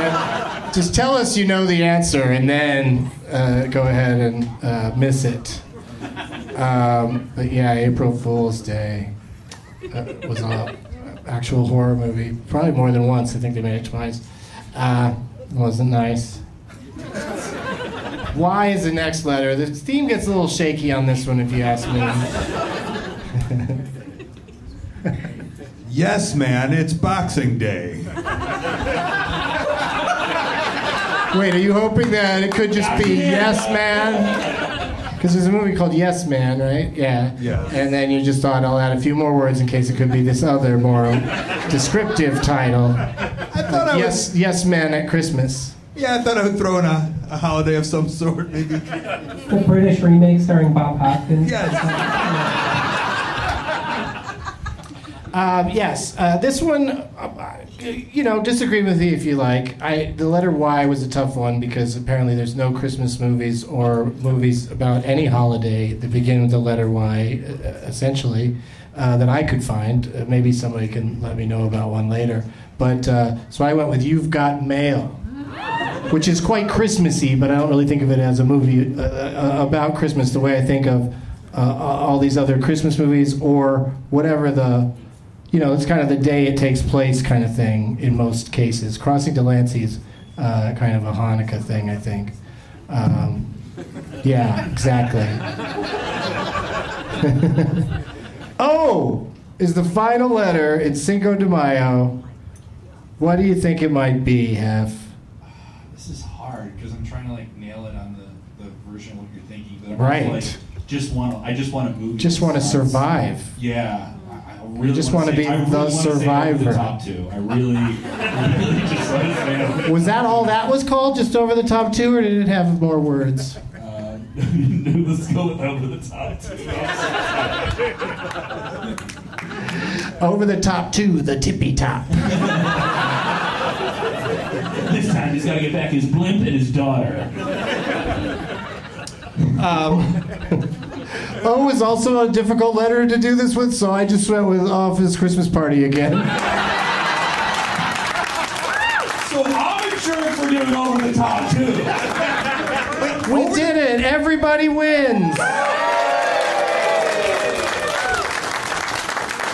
it. Just tell us you know the answer and then uh, go ahead and uh, miss it. Um, but yeah, April Fool's Day uh, was an actual horror movie. Probably more than once. I think they made it twice. Uh, it wasn't nice. Y is the next letter. The theme gets a little shaky on this one, if you ask me. Yes, man, it's Boxing Day. Wait, are you hoping that it could just be Yes Man? Because there's a movie called Yes Man, right? Yeah. Yeah. And then you just thought I'll add a few more words in case it could be this other more [laughs] descriptive title. I thought I yes, Yes Man at Christmas. Yeah, I thought I would throw in a, a holiday of some sort, maybe. The British remake starring Bob Hoskins. Um, yes, uh, this one, uh, you know, disagree with me if you like. I the letter Y was a tough one because apparently there's no Christmas movies or movies about any holiday that begin with the letter Y, uh, essentially, uh, that I could find. Uh, maybe somebody can let me know about one later. But uh, so I went with You've Got Mail. Which is quite Christmassy, but I don't really think of it as a movie uh, uh, about Christmas the way I think of all these other Christmas movies or whatever the you know, it's kind of the day it takes place kind of thing in most cases. Crossing Delancey is uh, kind of a Hanukkah thing, I think. Um, yeah, exactly. [laughs] oh, is the final letter in Cinco de Mayo. What do you think it might be, Hef? This is hard because I'm trying to like nail it on the, the version of what you're thinking. But I'm Right. Like, just want to. I just want to move. Just want to survive. Yeah. Really just wanna wanna be really the survivor. The top two. I really, [laughs] I really just want to say. Was that all that was called? Just over the top two, or did it have more words? Uh, [laughs] let's go with over the top two. Over the top two, the tippy top. [laughs] this time he's got to get back his blimp and his daughter. Um, Oh, o is also a difficult letter to do this with, so I just went with oh, Office Christmas Party again. So I'm in church for doing over the top two. We did it! Everybody wins!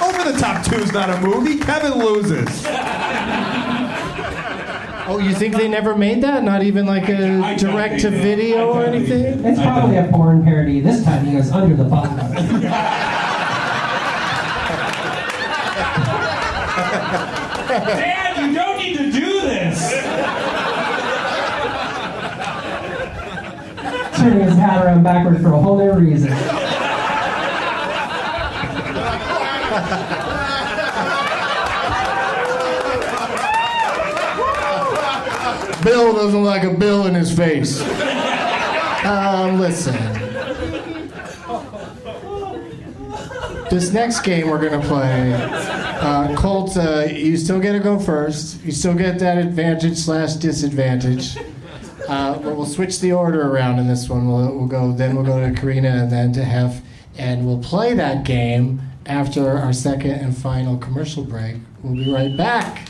Over the Top 2 is not a movie. Kevin loses. Oh, you think they never made that? Not even like a direct to video or anything? It's probably a porn parody. This time he goes under the bottom. Dad, you don't need to do this. Turning his hat around backward for a whole new reason. Bill doesn't like a bill in his face. Um, listen. This next game we're gonna play, uh, Colt, uh, you still get to go first. You still get that advantage slash disadvantage. Uh, but we'll switch the order around in this one. We'll, we'll go, then we'll go to Karina and then to Hef, and we'll play that game after our second and final commercial break. We'll be right back.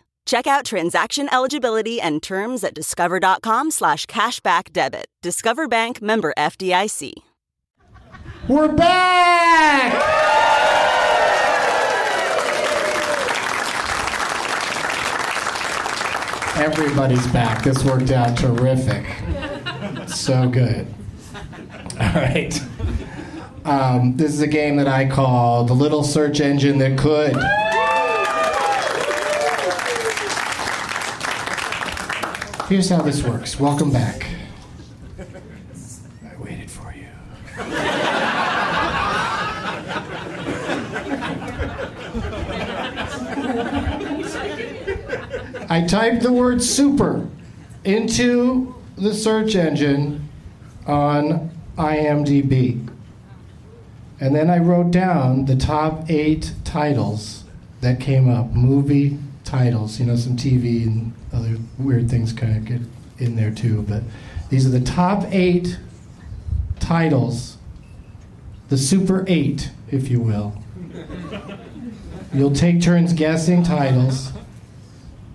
Check out transaction eligibility and terms at discover.com slash cashback debit. Discover Bank member FDIC. We're back! Everybody's back. This worked out terrific. So good. All right. Um, this is a game that I call the little search engine that could. Here's how this works. Welcome back. I waited for you. I typed the word super into the search engine on IMDb. And then I wrote down the top eight titles that came up movie titles. You know, some TV and other weird things kind of get in there too. But these are the top eight titles, the super eight, if you will. [laughs] You'll take turns guessing titles.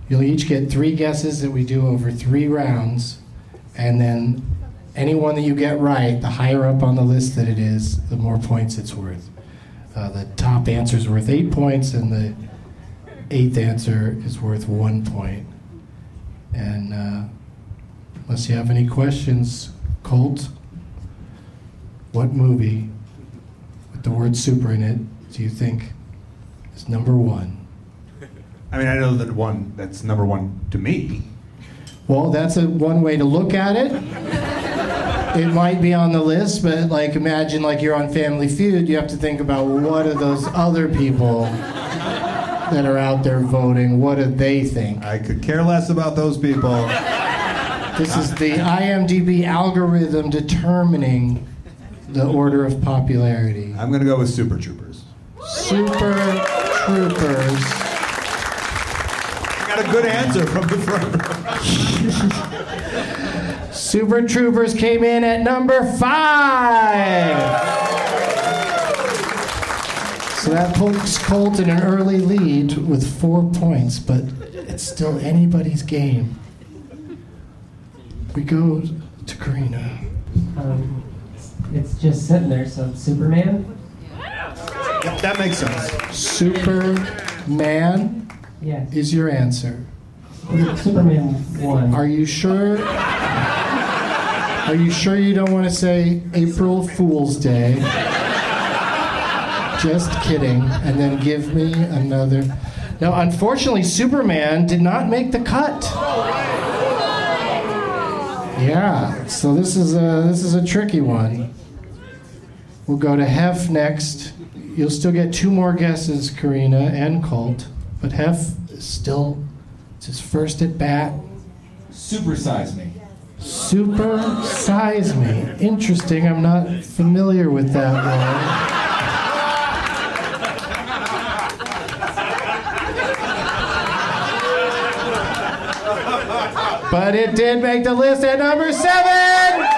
You'll each get three guesses that we do over three rounds. And then any one that you get right, the higher up on the list that it is, the more points it's worth. Uh, the top answer is worth eight points, and the eighth answer is worth one point. And uh, unless you have any questions, Colt, what movie with the word super in it do you think is number one? [laughs] I mean, I know that one that's number one to me. Well, that's a one way to look at it. [laughs] It might be on the list, but like imagine like you're on Family Feud, you have to think about what are those other people that are out there voting, what do they think? I could care less about those people. This is the IMDb algorithm determining the order of popularity. I'm going to go with Super Troopers. Super Troopers. I got a good answer from the front row. [laughs] Super Troopers came in at number five. So that puts Colt in an early lead with four points, but it's still anybody's game. We go to Karina. Um, it's just sitting there, so Superman? Yep, that makes sense. Superman Yes. is your answer. Superman 1. Are you sure? Are you sure you don't want to say April Fool's Day? Just kidding. And then give me another. Now, unfortunately, Superman did not make the cut. Yeah, so this is a this is a tricky one. We'll go to Hef next. You'll still get two more guesses, Karina and Colt, but Hef is still it's his first at bat. Supersize me. Super size me. Interesting. I'm not familiar with that one. But it did make the list at number seven.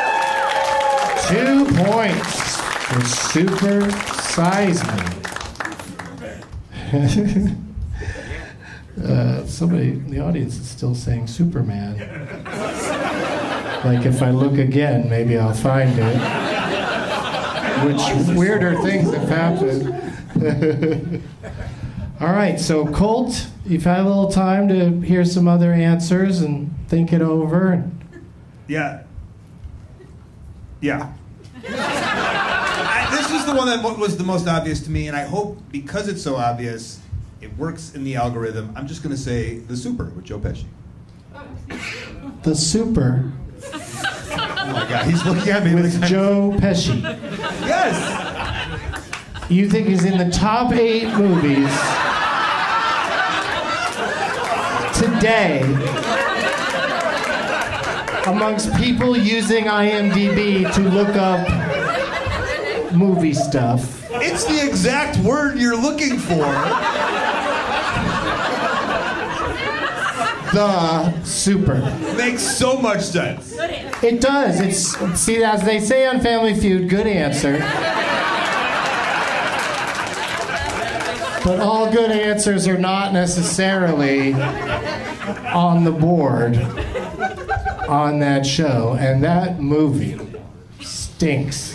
Two points for Super Size Me. [laughs] uh, somebody in the audience is still saying Superman. Like if I look again, maybe I'll find it. Which weirder things have happened. [laughs] All right, so Colt, you've had a little time to hear some other answers and think it over. Yeah. Yeah. [laughs] I, this was the one that was the most obvious to me, and I hope because it's so obvious, it works in the algorithm. I'm just going to say the super with Joe Pesci. The Super Oh my God, he's looking at me with Joe Pesci. Yes. You think is in the top eight movies today amongst people using IMDb to look up movie stuff? It's the exact word you're looking for. The Super. Makes so much sense. It does. It's see as they say on Family Feud, good answer. But all good answers are not necessarily on the board on that show, and that movie stinks.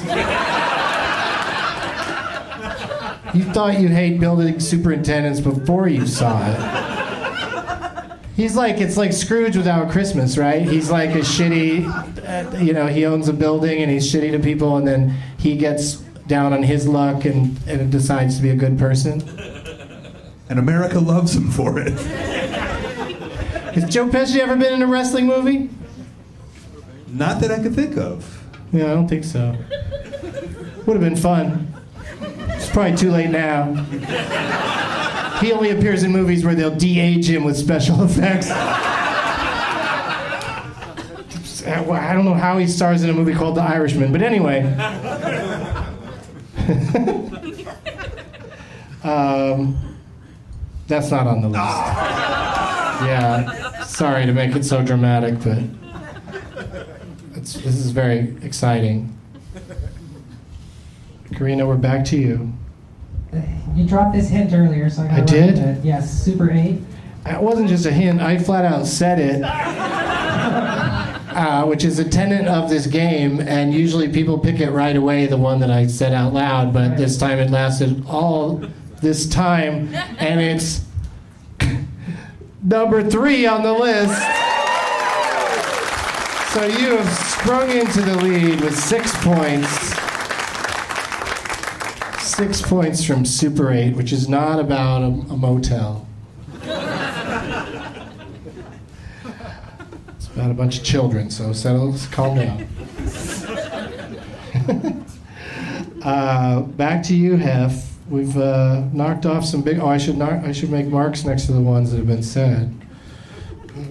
You thought you hate building superintendents before you saw it. He's like it's like Scrooge without Christmas, right? He's like a shitty, uh, you know, he owns a building and he's shitty to people, and then he gets down on his luck and, and decides to be a good person. And America loves him for it. Has Joe Pesci ever been in a wrestling movie? Not that I could think of. Yeah, I don't think so. Would have been fun. It's probably too late now. He only appears in movies where they'll de-age him with special [laughs] effects. I don't know how he stars in a movie called The Irishman, but anyway. [laughs] um, that's not on the list. Yeah, sorry to make it so dramatic, but it's, this is very exciting. Karina, we're back to you. You dropped this hint earlier, so I I did? It. Yes, Super 8. It wasn't just a hint, I flat out said it. [laughs] Uh, which is a tenet of this game, and usually people pick it right away, the one that I said out loud, but this time it lasted all this time, and it's number three on the list. So you have sprung into the lead with six points. six points from Super 8, which is not about a, a motel. It's about a bunch of children, so settle, calm down. [laughs] uh, back to you, Hef. We've uh, knocked off some big. Oh, I should knock, I should make marks next to the ones that have been said.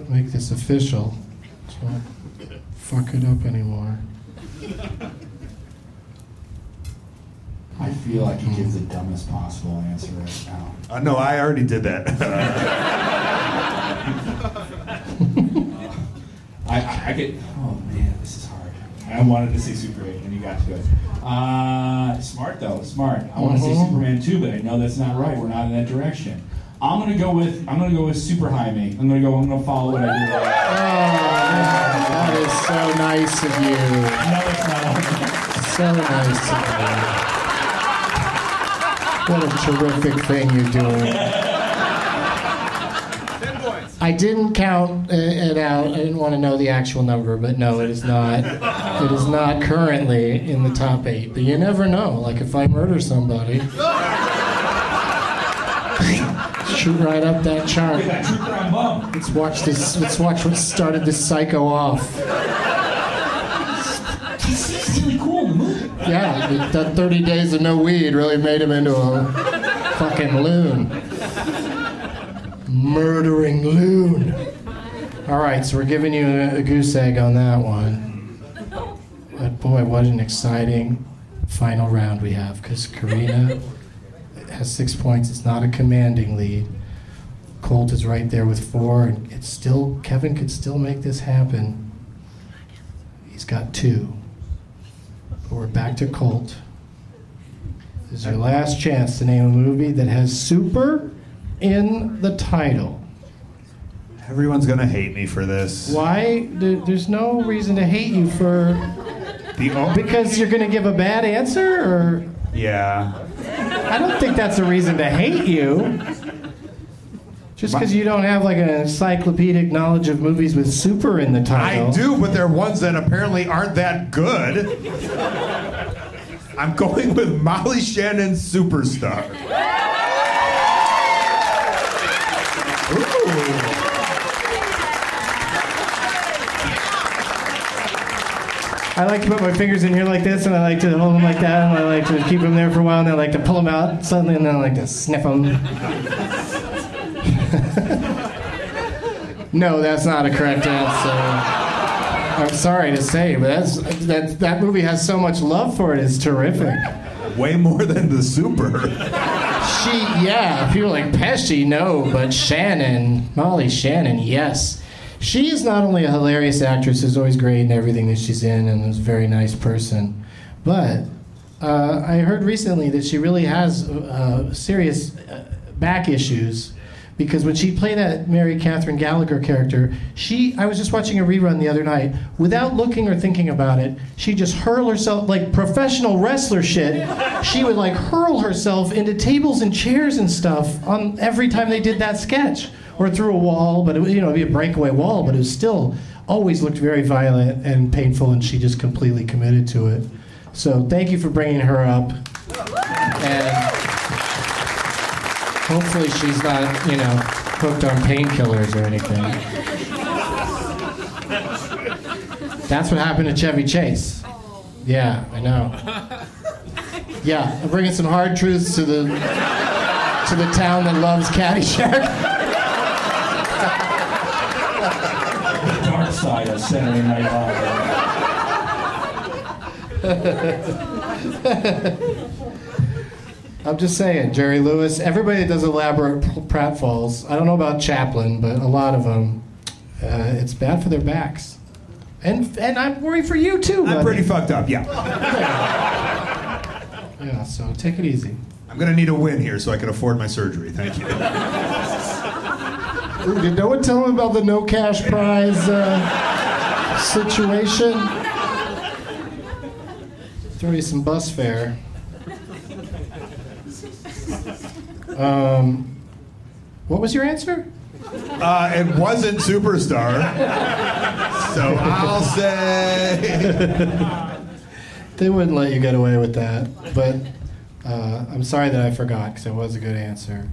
Make this official. So I don't fuck it up anymore. I feel like you give the dumbest possible answer right now. Uh, no, I already did that. [laughs] I, I, I get. Oh man, this is hard. I wanted to say Super 8, and you got to it. Uh, smart though, smart. I want to say Mhm. Superman 2, but I know that's not right. We're not in that direction. I'm gonna go with I'm gonna go with Super Jaime. I'm gonna go. I'm gonna follow what I did. Right. That is so nice of you. No, it's not. So nice of you. What a terrific thing you're doing. I didn't count uh, it out. I didn't want to know the actual number, but no, it is not. It is not currently in the top eight. But you never know. Like if I murder somebody, [laughs] shoot right up that chart. True crime bum. Let's watch this. Let's watch what started this psycho off. He's really cool in the movie. Yeah, that 30 days of no weed really made him into a fucking loon. Murdering loon. All right, so we're giving you a, a goose egg on that one. But boy, what an exciting final round we have because Karina has six points. It's not a commanding lead. Colt is right there with four, and it's still Kevin could still make this happen. He's got two. But we're back to Colt. This is your last chance to name a movie that has super in the title. Everyone's gonna hate me for this. Why? There's no reason to hate you for. The o- Because you're going to give a bad answer, or yeah. I don't think that's a reason to hate you. Just because you don't have like an encyclopedic knowledge of movies with super in the title. I do, but they're ones that apparently aren't that good. I'm going with Molly Shannon Superstar. I like to put my fingers in here like this, and I like to hold them like that, and I like to keep them there for a while, and then I like to pull them out suddenly, and then I like to sniff them. [laughs] no, that's not a correct answer. I'm sorry to say, but that's that that movie has so much love for it. It's terrific. Way more than the Super. She, yeah, people like Pesci, no, but Shannon, Molly Shannon, yes. She is not only a hilarious actress, who's always great in everything that she's in, and is a very nice person, but uh, I heard recently that she really has uh, serious uh, back issues because when she played that Mary Catherine Gallagher character, she I was just watching a rerun the other night. Without looking or thinking about it, she just hurl herself like professional wrestler shit. She would like hurl herself into tables and chairs and stuff on every time they did that sketch or through a wall. But it, was- you know, it'd be a breakaway wall, but it was still always looked very violent and painful, and she just completely committed to it. So thank you for bringing her up. And hopefully she's not, you know, hooked on painkillers or anything. That's what happened to Chevy Chase. Yeah, I know. Yeah, I'm bringing some hard truths to the to the town that loves Caddyshack. [laughs] The dark side of Saturday Night I'm just saying, Jerry Lewis. Everybody that does elaborate p- pratfalls. I don't know about Chaplin, but a lot of them, uh, it's bad for their backs. And and I'm worried for you too. I'm pretty fucked up, yeah. Yeah, so take it easy. I'm gonna need a win here so I can afford my surgery. Thank you. Did no one tell him about the no cash prize uh, situation? Throw you some bus fare. Um, what was your answer? Uh, it wasn't Superstar. So I'll say. They wouldn't let you get away with that, but Uh, I'm sorry that I forgot because it was a good answer.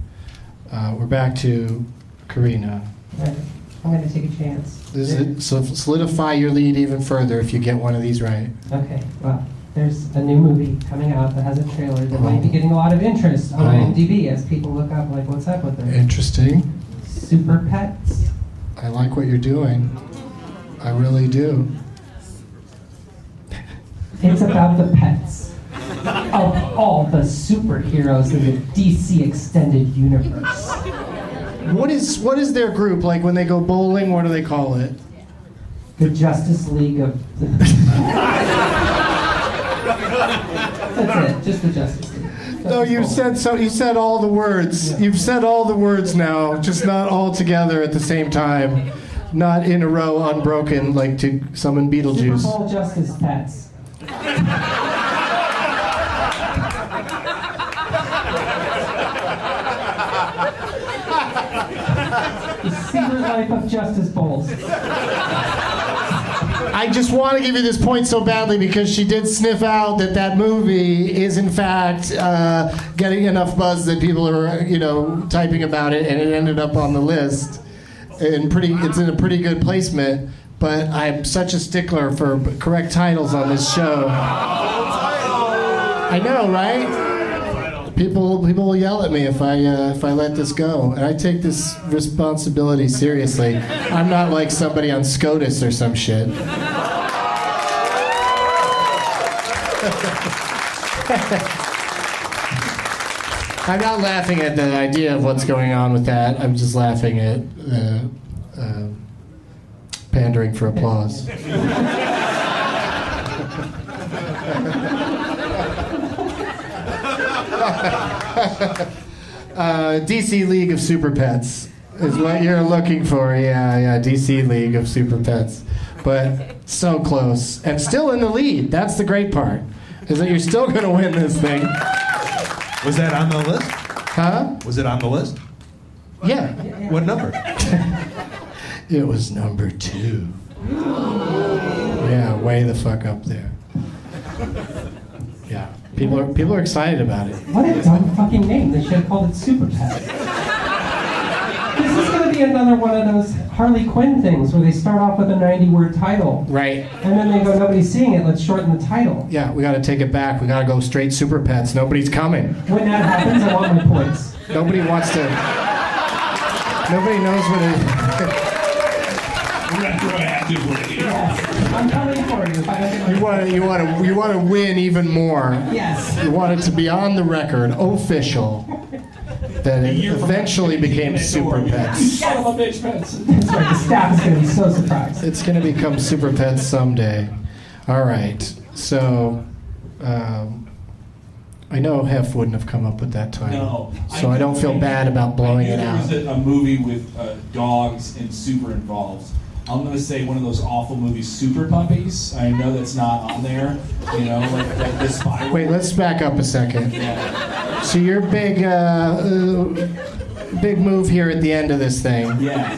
Uh, we're back to Karina. Right. I'm going to take a chance. This is, so solidify your lead even further if you get one of these right. Okay, well, there's a new movie coming out that has a trailer that might be Oh. getting a lot of interest on Oh. IMDb as people look up, like, what's up with it? Interesting. Super Pets. I like what you're doing. I really do. It's about the pets of all the superheroes in the DC Extended Universe. What is what is their group like when they go bowling? What do they call it? The Justice League of. The [laughs] That's it, just the Justice League. No, you said so. You said all the words. You've said all the words now, just not all together at the same time, not in a row, unbroken, like to summon Super Beetlejuice. Bowl Justice Pets. Secret Life of Justice Bowls. I just want to give you this point so badly because she did sniff out that that movie is in fact uh, getting enough buzz that people are, you know, typing about it, and it ended up on the list. And pretty, it's in a pretty good placement. But I'm such a stickler for correct titles on this show. I know, right? People, people will yell at me if I uh, if I let this go, and I take this responsibility seriously. I'm not like somebody on SCOTUS or some shit. I'm not laughing at the idea of what's going on with that. I'm just laughing at uh, uh, pandering for applause. [laughs] uh, DC League of Super Pets is what you're looking for. Yeah, yeah, DC League of Super Pets. But so close. And still in the lead. That's the great part. Is that you're still going to win this thing. Was that on the list? Huh? Was it on the list? Yeah. What number? [laughs] It was number two. Yeah, way the fuck up there. Yeah. People are people are excited about it. What a dumb fucking name. They should have called it Super Pets. This is going to be another one of those Harley Quinn things where they start off with a 90 word title. Right. And then they go, nobody's seeing it, let's shorten the title. Yeah, we got to take it back. We got to go straight super pets. Nobody's coming. When that happens, I want my points. Nobody wants to. Nobody knows what it. [laughs] Retroactively. Yes. I'm coming for you if I don't You want to. You want to. You want to win even more. Yes. You want it to be on the record, official, that it eventually became super pets. Son of a bitch, Pets. That's right, the staff is going to be so surprised. It's going to become super pets someday. All right. So, um, I know Hef wouldn't have come up with that title. No. So I, don't feel bad about blowing I it out. There was a, a movie with uh, dogs and super involved. I'm gonna say one of those awful movies, Super Puppies. I know that's not on there. You know, like, like the spiral. Wait, let's back up a second. So your big, uh, uh, big move here at the end of this thing Yeah.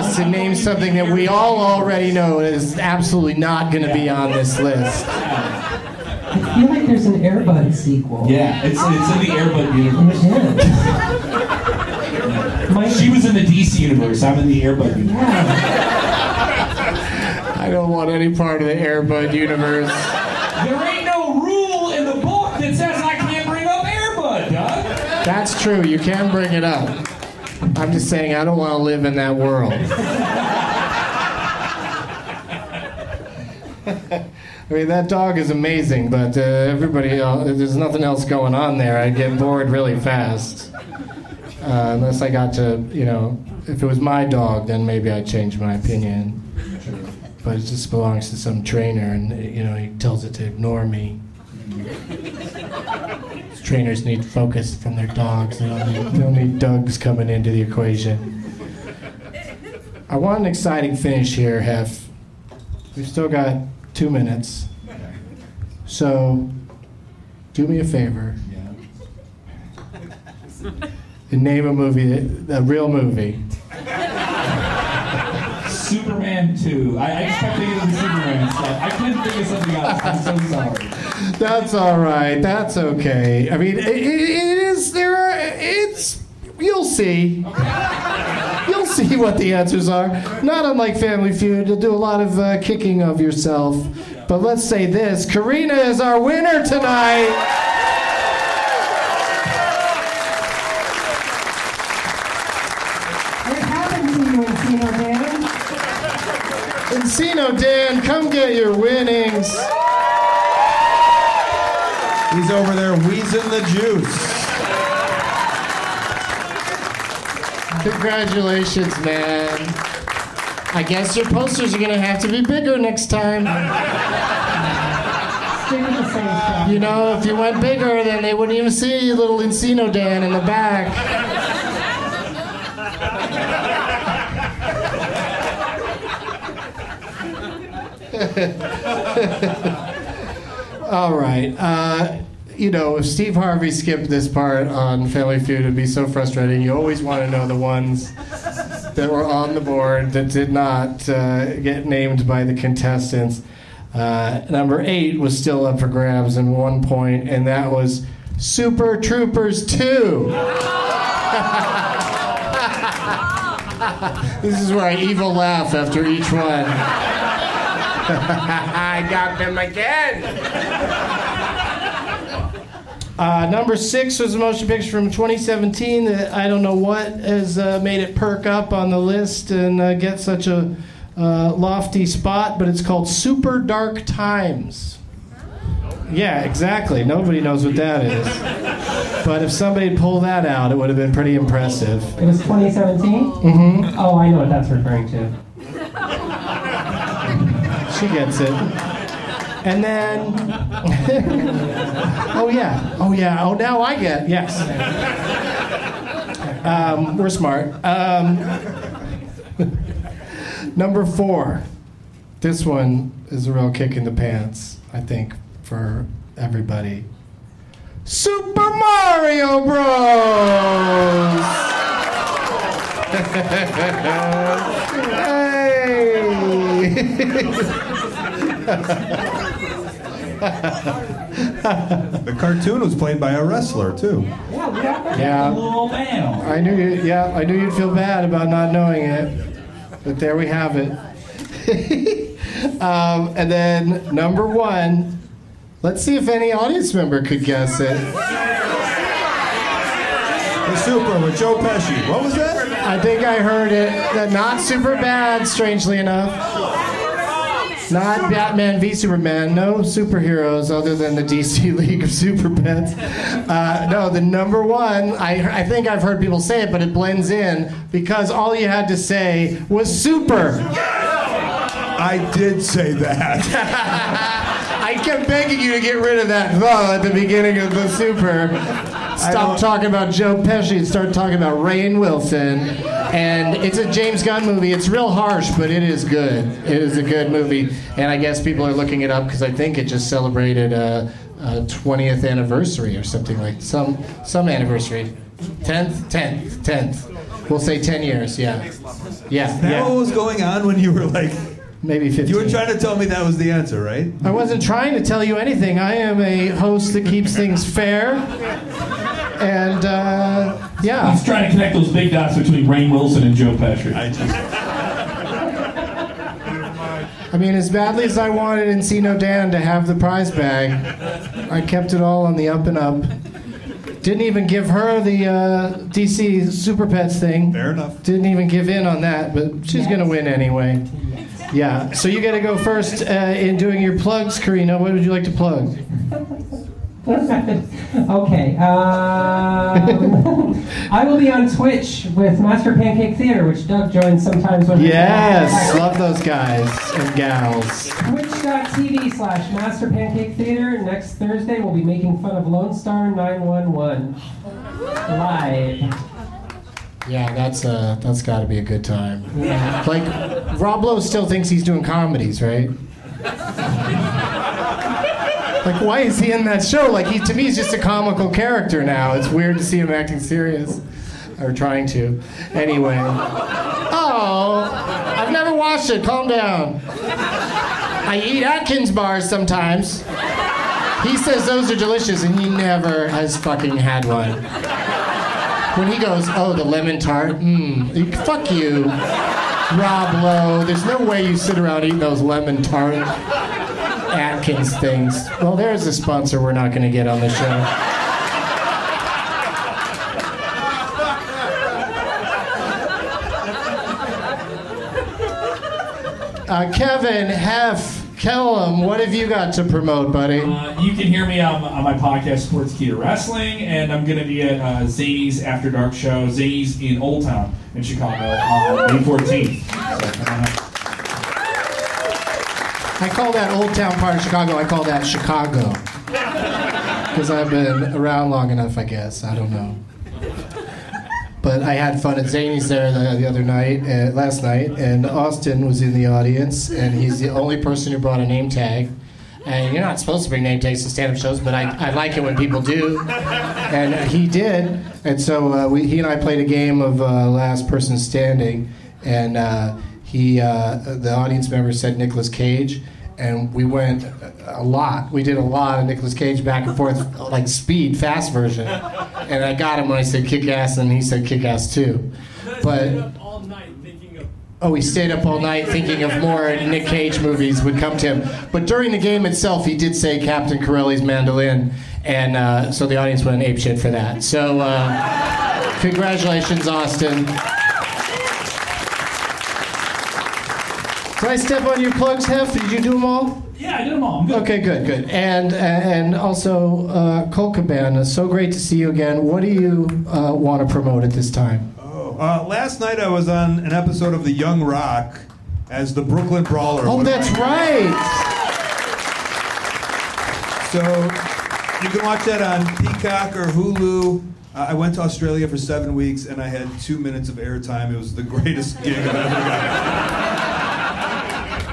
is to name something that we all already know is absolutely not going to be on this list. I feel like there's an Airbud sequel. Yeah, it's, it's in the Airbud universe. It is. She was in the DC universe. I'm in the Airbud universe. yeah. I don't want any part of the Airbud universe. There ain't no rule in the book that says I can't bring up Airbud, Doug. That's true. You can bring it up. I'm just saying I don't want to live in that world. [laughs] I mean, that dog is amazing, but uh, everybody, else, there's nothing else going on there. I'd get bored really fast. Uh, unless I got to, you know, if it was my dog, then maybe I'd change my opinion. But it just belongs to some trainer, and, you know, he tells it to ignore me. [laughs] Trainers need focus from their dogs. They don't need, they don't need dogs coming into the equation. I want an exciting finish here, Hef. We've still got two minutes. So, do me a favor Yeah. and name a movie, a real movie. [laughs] Superman 2. I, I just kept thinking of the Superman stuff. I couldn't think of something else. I'm so sorry. That's all right. That's okay. I mean, it, it, it is there. Are, it's you'll see. You'll see what the answers are. Not unlike Family Feud, you'll do a lot of uh, kicking of yourself. But let's say this: Karina is our winner tonight. Encino Dan, come get your winnings. He's over there wheezing the juice. Congratulations, man. I guess your posters are gonna have to be bigger next time. Stick with the same stuff. You know, if you went bigger, then they wouldn't even see little Encino Dan in the back. [laughs] All right. Uh, you know, if Steve Harvey skipped this part on Family Feud, it'd be so frustrating. You always want to know the ones that were on the board that did not uh, get named by the contestants. Uh, number eight was still up for grabs in one point, and that was Super Troopers 2. [laughs] this is where I evil laugh after each one. I got them again. Uh, number six was a motion picture from 2017 that I don't know what has uh, made it perk up on the list and uh, get such a uh, lofty spot, but it's called Super Dark Times. Yeah, exactly. Nobody knows what that is. But if somebody pulled that out, it would have been pretty impressive. It was 2017? Mm-hmm. Oh, I know what that's referring to. She gets it. And then, [laughs] oh yeah, oh yeah, oh now I get yes. Um, we're smart. Um, [laughs] number four. This one is a real kick in the pants, I think, for everybody. Super Mario Bros. [laughs] The cartoon was played by a wrestler too. Yeah. Little man. I knew you. Yeah, I knew you'd feel bad about not knowing it, but there we have it. [laughs] um, and then number one. Let's see if any audience member could guess it. The Super with Joe Pesci. What was that? I think I heard it. That not super bad, strangely enough. Not Batman v Superman. No superheroes other than the DC [laughs] League of Super Pets. Uh, no, the number one. I, I think I've heard people say it, but it blends in because all you had to say was super. I did say that. [laughs] I kept begging you to get rid of that the at the beginning of the super. Stop talking about Joe Pesci and start talking about Rainn Wilson. And it's a James Gunn movie. It's real harsh, but it is good. It is a good movie. And I guess people are looking it up because I think it just celebrated a, a 20th anniversary or something like some some anniversary. 10th, 10th, 10th. We'll say 10 years. Yeah, yeah, That yeah. what was going on when you were like, Maybe 15. you were trying to tell me that was the answer, right? I wasn't trying to tell you anything. I am a host that keeps things fair. And, uh, yeah. He's trying to connect those big dots between Rainn Wilson and Joe Pesci. I just. I mean, as badly as I wanted Encino Dan to have the prize bag, I kept it all on the up and up. Didn't even give her the uh, DC Super Pets thing. Fair enough. Didn't even give in on that, but she's going to win anyway. Yeah, so you got to go first uh, in doing your plugs, Karina. What would you like to plug? [laughs] okay. Um, [laughs] I will be on Twitch with Master Pancake Theater, which Doug joins sometimes when Yes, love those guys and gals. Twitch.tv slash Master Pancake Theater. Next Thursday, we'll be making fun of Lone Star 911 live. Yeah, that's uh, that's got to be a good time. Yeah. Like, Rob Lowe still thinks he's doing comedies, right? [laughs] Like, why is he in that show? Like, he to me he's just a comical character now. It's weird to see him acting serious, or trying to. Anyway, oh, I've never watched it. Calm down. I eat Atkins bars sometimes. He says those are delicious, and he never has fucking had one. When he goes, oh, the lemon tart, mmm, fuck you, Rob Lowe. There's no way you sit around eating those lemon tart Atkins things. Well, there's a sponsor we're not going to get on the show. Uh, Kevin Hef Kellum, what have you got to promote, buddy? Uh, you can hear me on, on my podcast, Sportskeeda Wrestling, and I'm going to be at uh, Zanies After Dark show, Zanies in Old Town in Chicago on May 14th. So, I call that Old Town part of Chicago, I call that Chicago. Because I've been around long enough, I guess. I don't know. But I had fun at Zanies there the, the other night, uh, last night, and Austin was in the audience, and he's the only person who brought a name tag. And you're not supposed to bring name tags to stand-up shows, but I, I like it when people do. And he did. And so uh, we, he and I played a game of uh, last person standing, and uh, he, uh, the audience member said Nicolas Cage, and we went a lot. We did a lot of Nicolas Cage back and forth, [laughs] like speed, fast version. And I got him when I said kick ass, and he said kick ass too. But oh, he stayed up all night thinking of more Nick Cage movies would come to him. But during the game itself, he did say Captain Corelli's mandolin, and uh, so the audience went ape shit for that. So uh, congratulations, Austin. Did I step on your plugs, Hef? Did you do them all? yeah, I did them all. I'm good. Okay, good, good. And and also, uh, Colt Cabana, so great to see you again. What do you uh, want to promote at this time? Uh, last night I was on an episode of The Young Rock as the Brooklyn Brawler. Oh, One of that's my- right. So you can watch that on Peacock or Hulu. Uh, I went to Australia for seven weeks and I had two minutes of airtime. It was the greatest gig I've ever got.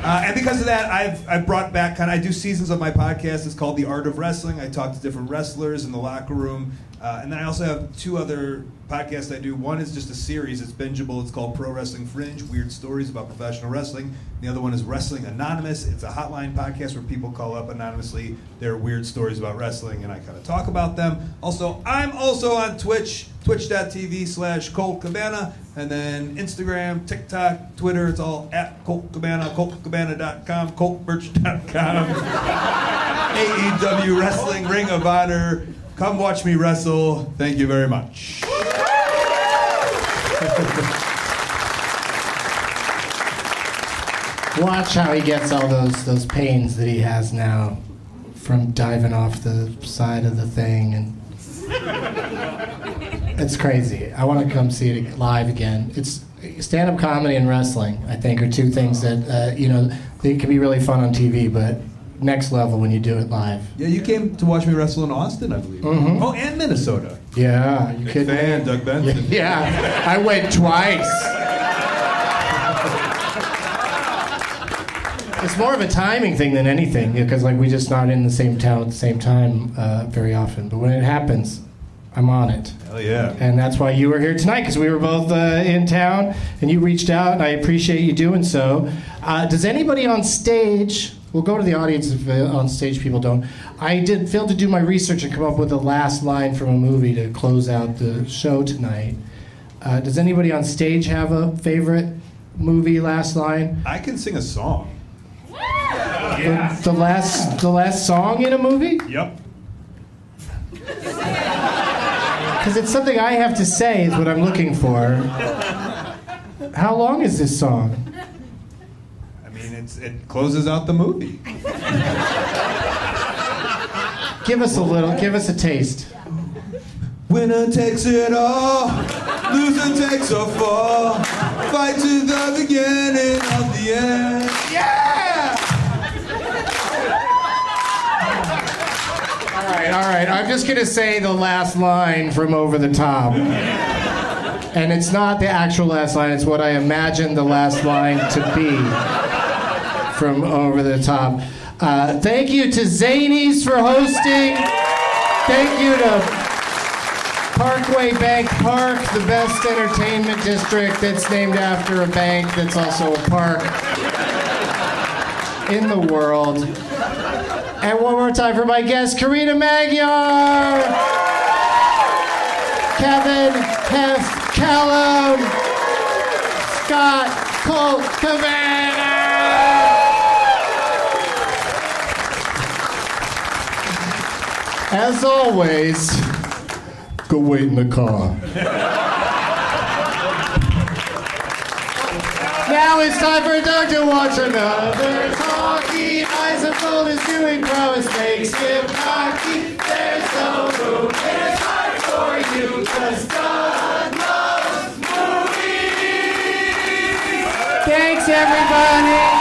Uh, and because of that, I've, I've brought back kind of, I do seasons of my podcast. It's called The Art of Wrestling. I talk to different wrestlers in the locker room. Uh, and then I also have two other podcasts I do. One is just a series, it's bingeable. It's called Pro Wrestling Fringe Weird Stories about Professional Wrestling. The other one is Wrestling Anonymous. It's a hotline podcast where people call up anonymously their weird stories about wrestling, and I kind of talk about them. Also, I'm also on Twitch, twitch.tv slash Colt Cabana, and then Instagram, TikTok, Twitter. It's all at Colt Cabana, ColtCabana.com, ColtMerch.com, [laughs] AEW Wrestling, Ring of Honor. Come watch me wrestle. Thank you very much. [laughs] Watch how he gets all those those pains that he has now from diving off the side of the thing, and it's crazy. I want to come see it live again. It's stand-up comedy and wrestling. I think are two things that uh, you know they can be really fun on TV, but next level when you do it live. Yeah, you came to watch me wrestle in Austin, I believe. Mhm. Oh, and Minnesota. Yeah, you Big kidding? me? fan, Doug Benson. [laughs] Yeah, I went twice. It's more of a timing thing than anything because like we're just not in the same town at the same time uh, very often. But when it happens, I'm on it. Hell yeah. And that's why you were here tonight because we were both uh, in town and you reached out and I appreciate you doing so. Uh, does anybody on stage? We'll go to the audience if uh, on stage people don't. I did fail to do my research and come up with the last line from a movie to close out the show tonight. Uh, does anybody on stage have a favorite movie last line? I can sing a song. The, the last the last song in a movie? Yep. Because it's something I have to say is what I'm looking for. How long is this song? I mean, it's, it closes out the movie. Give us a little. Give us a taste. Winner takes it all, loser takes a fall. Fight to the beginning of the end. Yeah! All right. I'm just gonna say the last line from Over the Top, and it's not the actual last line. It's what I imagine the last line to be from Over the Top. Uh, thank you to Zanies for hosting. Thank you to Parkway Bank Park, the best entertainment district that's named after a bank that's also a park in the world. And one more time for my guest, Karina Magyar, Kevin Hef Callum, Scott Colt Cabana. As always, go wait in the car. Now it's time for Doug to watch another talkie. Eisenfold is doing prowess makes him cocky. There's no room in his heart for you, cause Doug loves movies. Thanks, everybody.